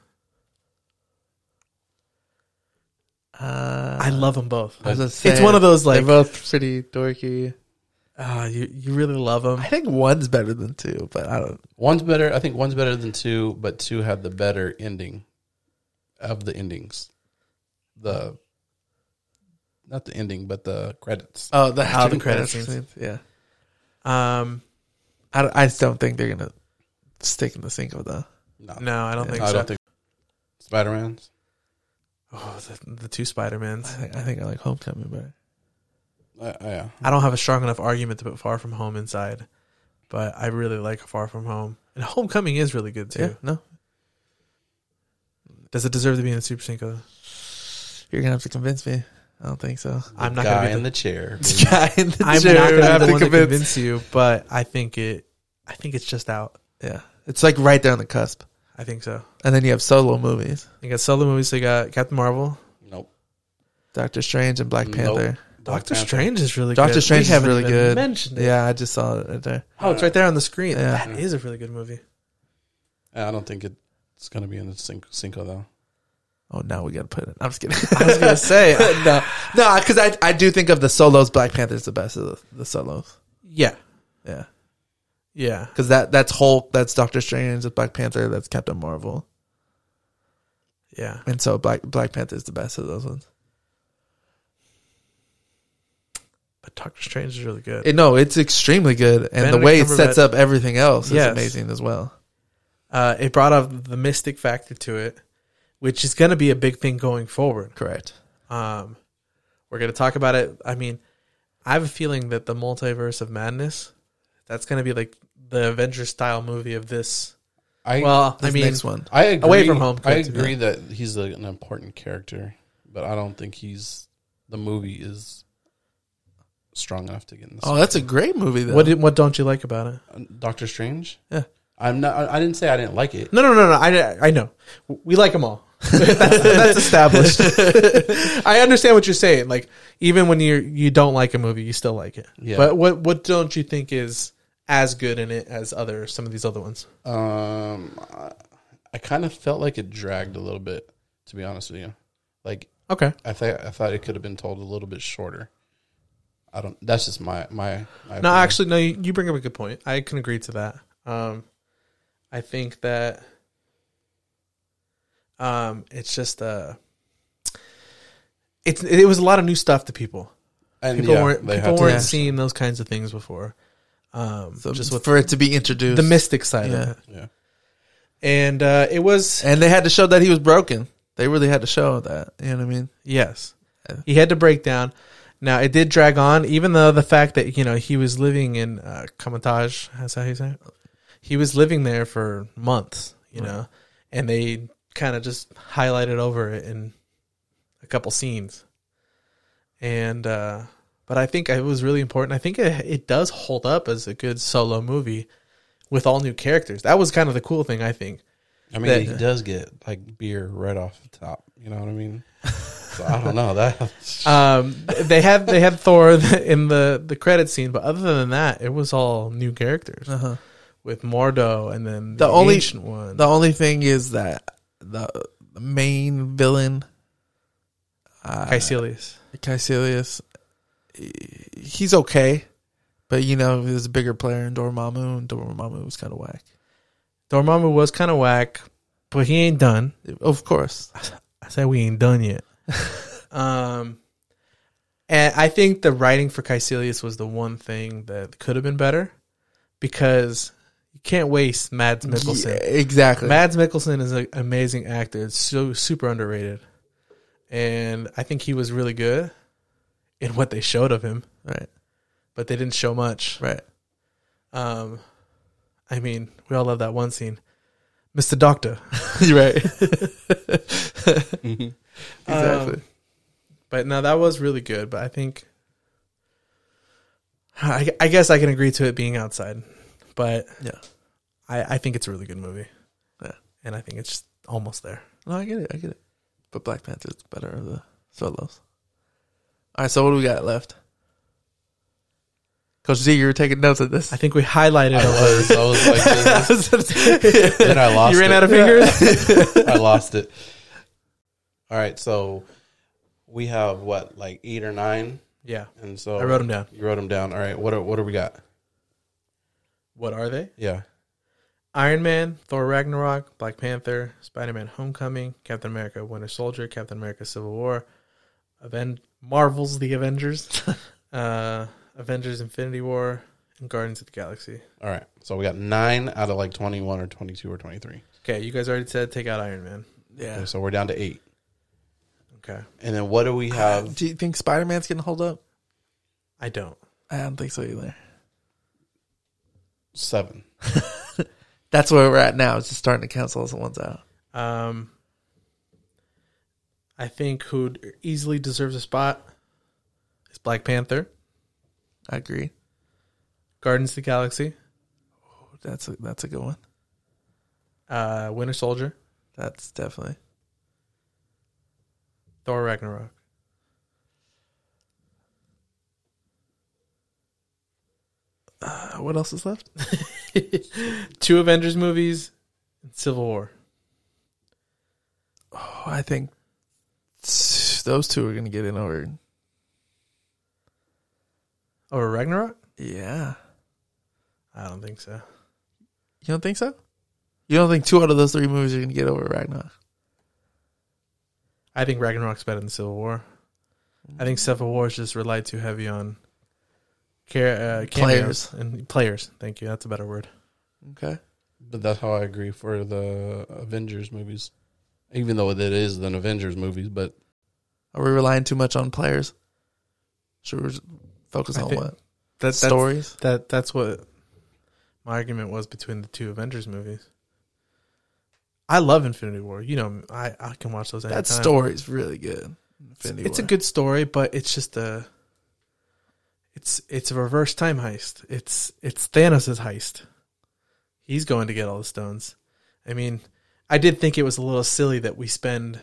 Uh, I love them both. I was gonna It's one of those like, they're both pretty dorky. uh, you you really love them. I think one's better than two, but I don't. One's better. I think one's better than two, but two had the better ending of the endings. The not the ending, but the credits. Oh, the, Oh, the credit scenes. Yeah, Um, I, don't- I just don't think they're gonna stick in the Cinco though. No, no, I don't Yeah, think I so. don't think Spider Man's. Oh, the, the two Spider I Mans. think I think I like Homecoming better. Uh, yeah, I don't have a strong enough argument to put Far From Home inside, but I really like Far From Home. And Homecoming is really good too. Yeah, no, Does it deserve to be in the Super Cinco? you're gonna have to convince me. I don't think so. I'm not guy gonna be in the, the chair. Guy in the I'm chair, not gonna have be the to one to convince. convince you, but I think it. I think it's just out. Yeah, it's like right there on the cusp. I think so. And then you have solo movies, You got solo movies. So you got Captain Marvel. Nope. Doctor Strange and Black Nope. Panther. Black Doctor Panther. Strange is really Doctor good. Strange We is haven't really even good. Mentioned it. Yeah, I just saw it right there. Oh, it's right there on the screen. Yeah. That is a really good movie. I don't think it's going to be in the Cinco, Cinco though. Oh, now we gotta put it. I'm just kidding. I was gonna say, no, no, because I I do think of the solos. Black Panther's the best of the, the solos. yeah, Yeah, yeah, because that that's Hulk, that's Doctor Strange, that's Black Panther, that's Captain Marvel, yeah. and so Black Black Panther is the best of those ones. But Doctor Strange is really good. It, no, it's extremely good, and the way it sets up everything else is Yes. amazing as well. uh, it brought up the mystic factor to it, which is going to be a big thing going forward. Correct. Um, we're going to talk about it. I mean, I have a feeling that the multiverse of madness, that's going to be like the Avengers style movie of this. I Well, I mean, next one, I agree. Away from Home I could, agree that he's a, an important character, but I don't think he's the movie is strong enough to get in this. oh, that's a great movie though. what did, what don't you like about it? Uh, Doctor Strange. Yeah. I'm not. I I didn't say I didn't like it. No, no, no, no. I, I know. We like them all. that's, that's established. I understand what you're saying. Like, even when you you don't like a movie, you still like it. Yeah. But what what don't you think is as good in it as other some of these other ones? Um, I, I kind of felt like it dragged a little bit, to be honest with you. Like Okay. I thought I thought it could have been told a little bit shorter. I don't. That's just my my. my No, opinion. actually, no. You, you bring up a good point. I can agree to that. Um, I think that um, it's just uh, it's it was a lot of new stuff to people. and People yeah, weren't people weren't seeing those kinds of things before. Um, So just with for it to be introduced, the mystic side Yeah. of it, Yeah. and uh, it was and they had to show that he was broken. They really had to show that. You know what I mean? yes, Yeah. he had to break down. Now it did drag on, even though the fact that you know he was living in uh, Kamar-Taj, that's how you say it. He was living there for months, you know, and they kind of just highlighted over it in a couple scenes. And uh, but I think it was really important. I think it, it does hold up as a good solo movie with all new characters. That was kind of the cool thing, I think. I mean, that- he does get like beer right off the top. You know what I mean? So I don't know that. Um, they had they had Thor in the the credit scene, but other than that, it was all new characters Uh-huh. with Mordo and then the, The only- ancient one. The only thing is that the, the main villain, uh, Kaecilius. Kaecilius, he- he's okay, but you know, there's a bigger player in Dormammu, and Dormammu was kind of whack. Dormammu was kind of whack, but he ain't done. Of course, I said we ain't done yet. um, and I think the writing for Kaecilius was the one thing that could have been better because you can't waste Mads Mikkelsen. Yeah, exactly. Mads Mikkelsen is an amazing actor. It's so super underrated, and I think he was really good in what they showed of him, right, but they didn't show much. right. Um, I mean, we all love that one scene, Mister Doctor. You're right. Mhm. exactly. Um, but no, that was really good. But I think, I, I guess I can agree to it being outside, but yeah. I, I think it's a really good movie. Yeah. and I think it's just almost there. No, I get it. I get it. But Black Panther's better of the solos. All right, so what do we got left? Coach Z, you were taking notes of this. I think we highlighted. I a lot. was. I was like, this- then I lost. you ran it. out of fingers. I lost it. All right, so we have what, like eight or nine, yeah, and so I wrote them down. You wrote them down. All right, what are, what do we got? What are they? Yeah, Iron Man, Thor Ragnarok, Black Panther, Spider Man Homecoming, Captain America Winter Soldier, Captain America Civil War, Aven- Marvel's The Avengers, uh, Avengers Infinity War, and Guardians of the Galaxy. all right. So we got nine out of like twenty-one or twenty-two or twenty-three. Okay, you guys already said take out Iron Man. yeah. Okay, so we're down to eight. Okay, And then what do we have? Do you think Spider Man's gonna hold up? I don't. I don't think so either. Seven. That's where we're at now. It's just starting to cancel the ones out. Um, I think who easily deserves a spot is Black Panther, I agree. Guardians of the Galaxy, That's a, that's a good one. uh, Winter Soldier, That's definitely. Thor Ragnarok. Uh, what else is left? Two Avengers movies, and Civil War. Oh, I think those two are gonna get in over. Over Ragnarok? Yeah, I don't think so. you don't think so? You don't think two out of those three movies are gonna get over Ragnarok? I think Ragnarok's better than Civil War. I think Civil War is just relied too heavy on car- uh, Players. and players. Thank you. That's a better word. Okay. But that's how I agree for the Avengers movies. Even though it is an Avengers movies, but Are we relying too much on players? Should we focus on what That, that's, stories? That that's what my argument was between the two Avengers movies. I love Infinity War. You know, I, I can watch those anytime. That story's really good. It's, Infinity it's a good story, but it's just a it's it's a reverse time heist. It's it's Thanos' heist. he's going to get all the stones. I mean, I did think it was a little silly that we spend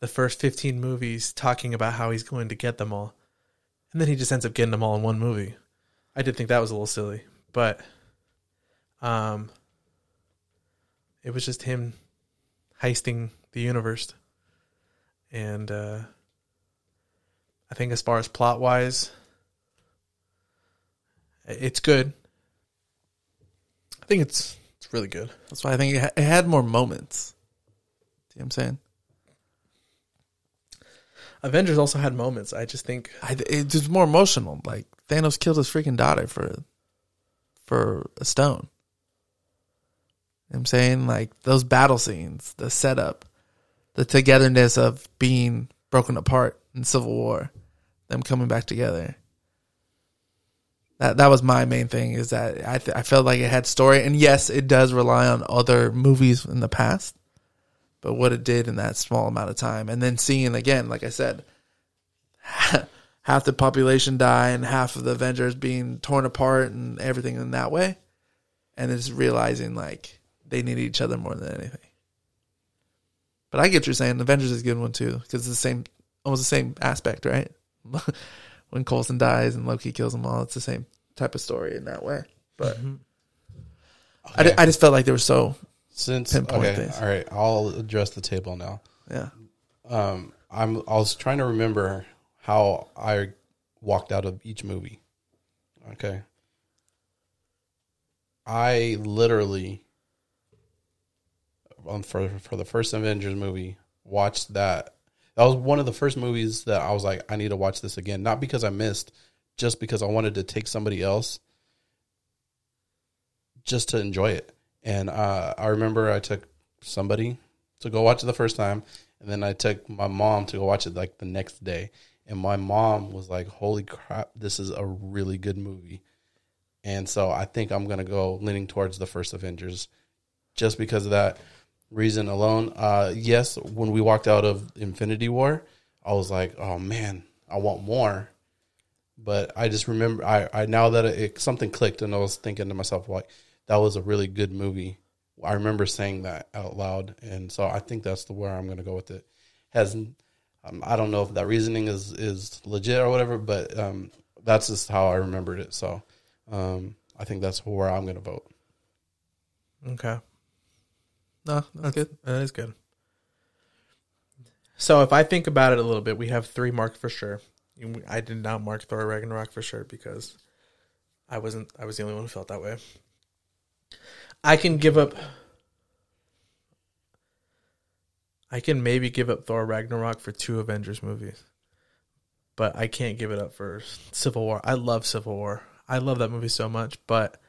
the first 15 movies talking about how he's going to get them all. And then he just ends up getting them all in one movie. I did think that was a little silly, but um it was just him heisting the universe. And uh I think as far as plot wise, it's good. I think it's it's really good. That's why I think it, ha- it had more moments. See what I'm saying? Avengers also had moments. I just think I, it was more emotional. Like Thanos killed his freaking daughter for for a stone. You know I'm saying like those battle scenes, the setup, the togetherness of being broken apart in Civil War, them coming back together. That that was my main thing is that I th- I felt like it had story, and yes, it does rely on other movies in the past, but what it did in that small amount of time, and then seeing again, like I said, half the population die and half of the Avengers being torn apart and everything in that way, and it's realizing like they need each other more than anything. But I get what you're saying. Avengers is a good one too because it's the same, almost the same aspect, right? when Coulson dies and Loki kills them all, it's the same type of story in that way. But I, di- I just felt like they were so Since pinpoint okay, things. all right, I'll address the table now. yeah. Um, I'm I was trying to remember how I walked out of each movie. Okay, I literally on for for the first Avengers movie watched that. That was one of the first movies that I was like, I need to watch this again. Not because I missed, just because I wanted to take somebody else just to enjoy it. And uh, I remember I took somebody to go watch it the first time, and then I took my mom to go watch it like the next day. And my mom was like, "Holy crap, this is a really good movie." And so I think I'm gonna go leaning towards the first Avengers, just because of that reason alone. Uh, yes, when we walked out of Infinity War, I was like, "Oh man, I want more." But I just remember, I, I now that it, something clicked, and I was thinking to myself, like, that was a really good movie. I remember saying that out loud, and so I think that's the where I'm going to go with it. Has um, I don't know if that reasoning is is legit or whatever, but um, that's just how I remembered it. So um, I think that's where I'm going to vote. okay, No, that's good. that is good. So if I think about it a little bit, we have three marked for sure. I did not mark Thor Ragnarok for sure because I wasn't. I was the only one who felt that way. I can give up. I can maybe give up Thor Ragnarok for two Avengers movies, but I can't give it up for Civil War. I love Civil War. I love that movie so much, but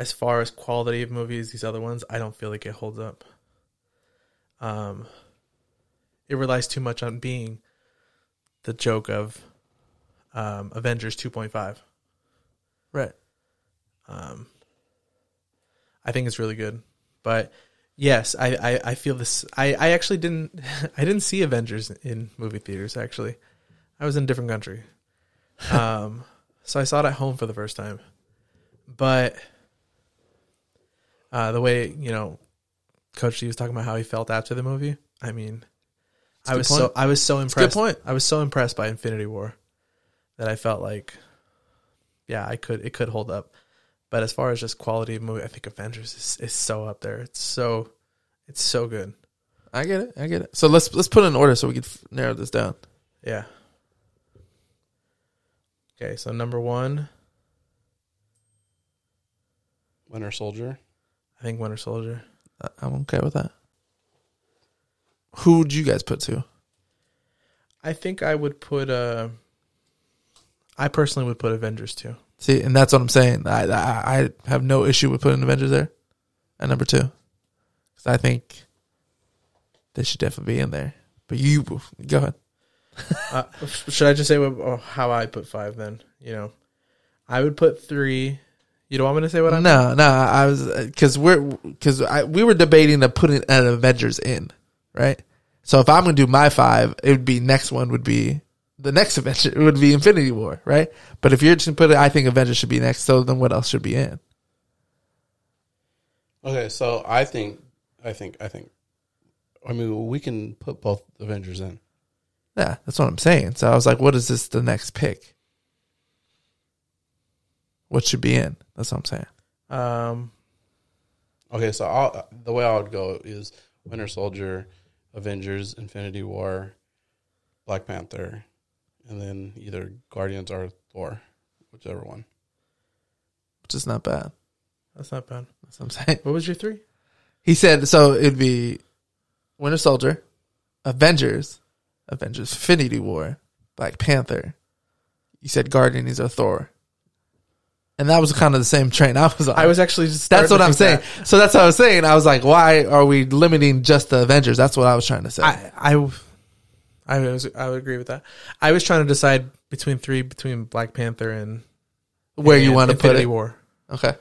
as far as quality of movies, these other ones, I don't feel like it holds up. Um, it relies too much on being the joke of um, Avengers 2.5. Right. Um, I think it's really good, but yes, I, I, I feel this. I, I actually didn't I didn't see Avengers in movie theaters. Actually, I was in a different country, um, so I saw it at home for the first time. But uh, the way you know, Coach Lee was talking about how he felt after the movie. I mean, I was point. so I was so a good impressed. point. I was so impressed by Infinity War that I felt like, yeah, I could it could hold up. But as far as just quality of movie, I think Avengers is, is so up there. It's so it's so good. I get it. I get it. So let's let's put it in order so we can f- narrow this down. Yeah. Okay, so number one, Winter Soldier. I think Winter Soldier. I'm okay with that. Who would you guys put to? I think I would put uh I personally would put Avengers too. See, and that's what I'm saying. I I, I have no issue with putting Avengers there at number two, because I think they should definitely be in there. But you go ahead. Uh, should I just say what, oh, how I put five then? You know, I would put three. You don't want me to say what I'm? No, no, I was uh, because we're because we were debating to put an Avengers in, right? So if I'm gonna do my five, it would be next one would be the next Avenger. It would be Infinity War, right? But if you're just gonna put it, I think Avengers should be next. So then what else should be in? Okay, so I think, I think, I think. I mean, we can put both Avengers in. Yeah, that's what I'm saying. So I was like, what is this the next pick? What should be in? That's what I'm saying. Um, Okay, so I'll, the way I would go is Winter Soldier, Avengers, Infinity War, Black Panther, and then either Guardians or Thor, whichever one. Which is not bad. that's not bad. That's what I'm saying. What was your three? He said so it'd be Winter Soldier, Avengers, Avengers Infinity War, Black Panther. You said Guardians or Thor. And that was kind of the same train I was on. I was actually just. that's what I'm think saying. So that's what I was saying. I was like, why are we limiting just the Avengers? That's what I was trying to say. I, I, I was. I would agree with that. I was trying to decide between three, between Black Panther and Where you want to put Infinity it. War Okay.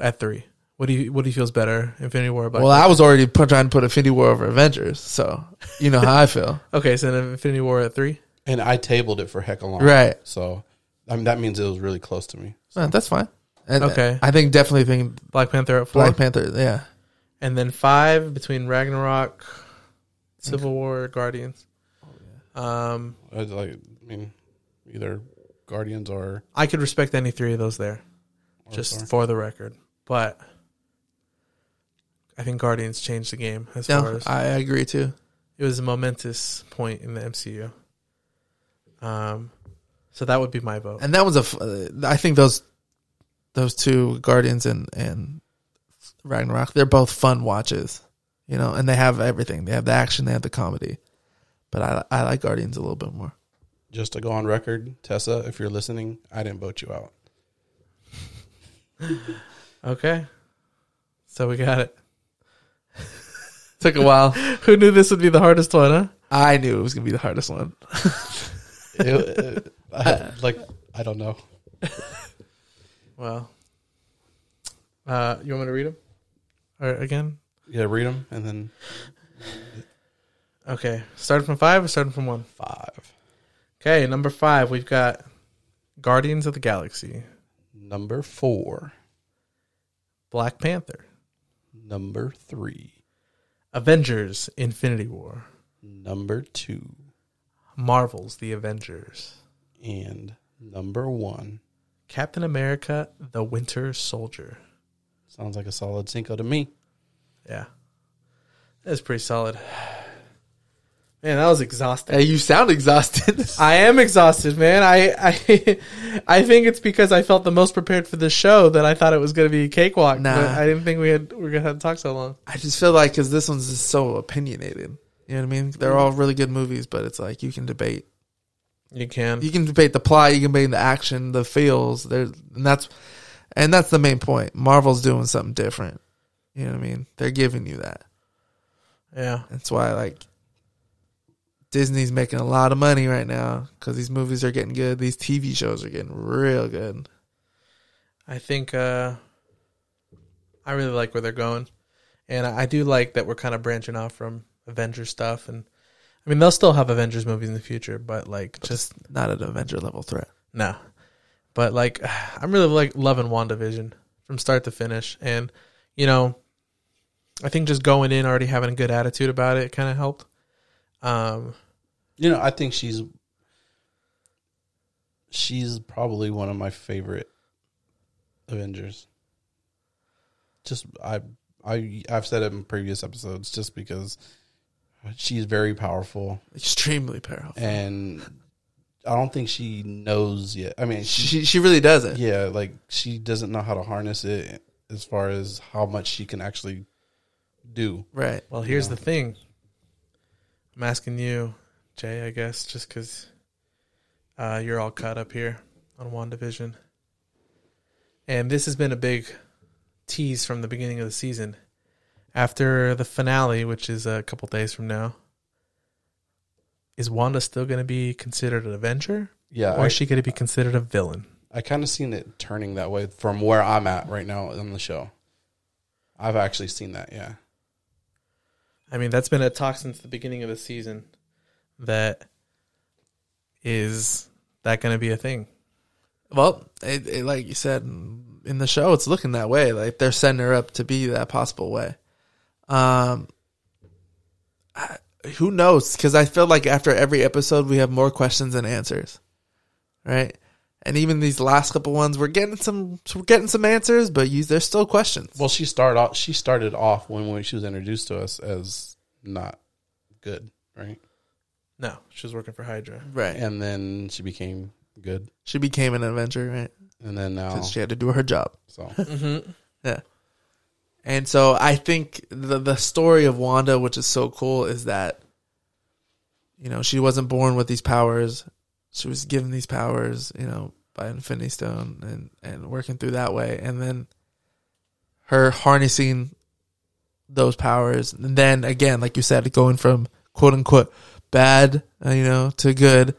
at three. What do you? What do you feels better, Infinity War? or Black Well, Panther? I was already put, trying to put Infinity War over Avengers, so you know how I feel. okay. So Infinity War at three. And I tabled it for heck long. Right. So, I mean, that means it was really close to me. Uh, that's fine. And Okay. I think definitely think Black Panther at four, Black Panther. Yeah. and then five between Ragnarok, Civil War, Guardians. Um, I was like, I mean, either Guardians or, I could respect any three of those there, or just Thor. for the record. But I think Guardians changed the game as far Yeah, as I agree too. it was a momentous point in the MCU. Um, so that would be my vote. And that was a. f- uh, I think those those two Guardians and and Ragnarok, they're both fun watches. You know, and they have everything. They have the action, they have the comedy. But I I like Guardians a little bit more. just to go on record, Tessa, if you're listening, I didn't vote you out. Okay, so we got it. Took a while. Who knew this would be the hardest one, huh? I knew it was gonna be the hardest one. It- it- I- like, I don't know. Well, uh, you want me to read them? Or again? Yeah, read them and then Okay, starting from five or starting from one? five. Okay, number five, we've got Guardians of the Galaxy, Number four. Black Panther, Number three. Avengers: Infinity War, Number two. Marvel's The Avengers, And number one. Captain America: The Winter Soldier. Sounds like a solid Cinco to me. Yeah, that's pretty solid. Man, that was exhausting. Hey, you sound exhausted. I am exhausted, man. I, I I think it's because I felt the most prepared for this show that I thought it was going to be a cakewalk. Nah. But I didn't think we had we were going to talk so long. I just feel like because this one's just so opinionated. You know what I mean? They're mm. all really good movies, but it's like you can debate. You can. You can debate the plot. You can debate the action, the feels. There, and that's and that's the main point. Marvel's doing something different. You know what I mean? They're giving you that. Yeah. That's why like Disney's making a lot of money right now because these movies are getting good. These TV shows are getting real good. I think uh, I really like where they're going, and I I do like that we're kind of branching off from Avengers stuff. And I mean, they'll still have Avengers movies in the future, but like just Not an Avenger level threat. no. But like, I'm really like loving WandaVision from start to finish, and you know, I think just going in already having a good attitude about it kind of helped. Um, You know, I think she's she's probably one of my favorite Avengers. Just I I I've said it in previous episodes just because she's very powerful Extremely powerful. and I don't think she knows yet. I mean, she, She she really doesn't. yeah, like she doesn't know how to harness it as far as how much she can actually do. Right. well, here's the thing. I'm asking you, Jay, I guess, just because uh, you're all caught up here on WandaVision. And this has been a big tease from the beginning of the season. After the finale, which is a couple days from now, is Wanda still going to be considered an Avenger? Yeah, Or I, is she going to be considered a villain? I kind of seen it turning that way from where I'm at right now on the show. I've actually seen that. Yeah. I mean, that's been a talk since the beginning of the season. That is that going to be a thing? Well, it, it, like you said, in the show, it's looking that way. Like they're setting her up to be that possible way. Um, I, who knows? Because I feel like after every episode, we have more questions than answers, right? And even these last couple ones, we're getting some, we're getting some answers, but you, there's still questions. Well, she started off. She started off when, when she was introduced to us as not good, right? No, she was working for Hydra. Right. And then she became good, She became an Avenger, right? and then now Because she had to do her job. so Mm-hmm. Yeah. And so I think the the story of Wanda, which is so cool, is that you know she wasn't born with these powers; she was given these powers, you know, by Infinity Stone, and and working through that way, and then her harnessing those powers, and then again, like you said, going from quote unquote bad, uh, you know, to good,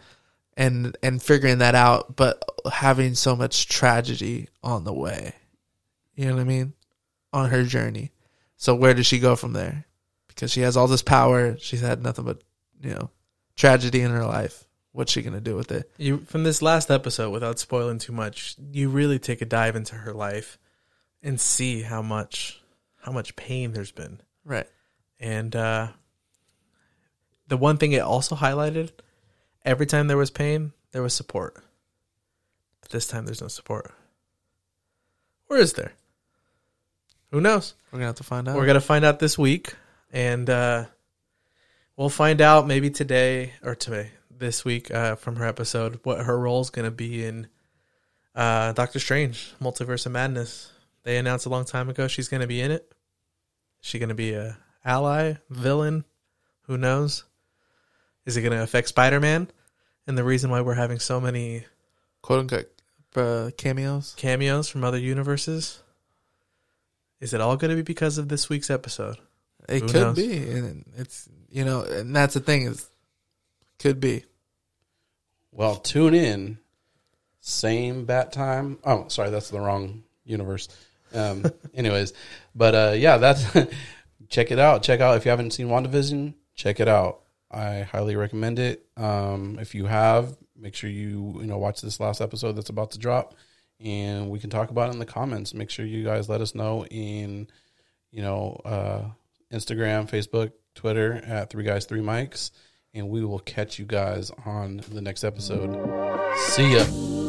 and and figuring that out, but having so much tragedy on the way. You know what I mean? On her journey. So where does she go from there? Because she has all this power, she's had nothing but, you know, tragedy in her life. What's she gonna do with it? You from this last episode, without spoiling too much, you really take a dive into her life and see how much how much pain there's been. Right. And uh, the one thing it also highlighted, every time there was pain, there was support. But this time there's no support. Or is there? Who knows? We're gonna have to find out. We're gonna find out this week, and uh, we'll find out maybe today or today, this week, uh, from her episode, what her role is gonna be in uh, Doctor Strange: Multiverse of Madness. They announced a long time ago she's gonna be in it. Is she gonna be a ally, villain? Who knows? Is it gonna affect Spider Man? And the reason why we're having so many quote unquote uh, cameos. cameos from other universes. Is it all going to be because of this week's episode? It Who could knows? be. And it's you know, and that's the thing is could be. well, tune in. Same bat time. Oh, sorry, that's the wrong universe. Um, anyways, but uh, yeah, that's check it out. Check out if you haven't seen WandaVision. Check it out. I highly recommend it. Um, if you have, make sure you you know watch this last episode that's about to drop, and we can talk about it in the comments. Make sure you guys let us know in you know uh, Instagram, Facebook, Twitter at Three Guys Three Mics, and we will catch you guys on the next episode. See ya.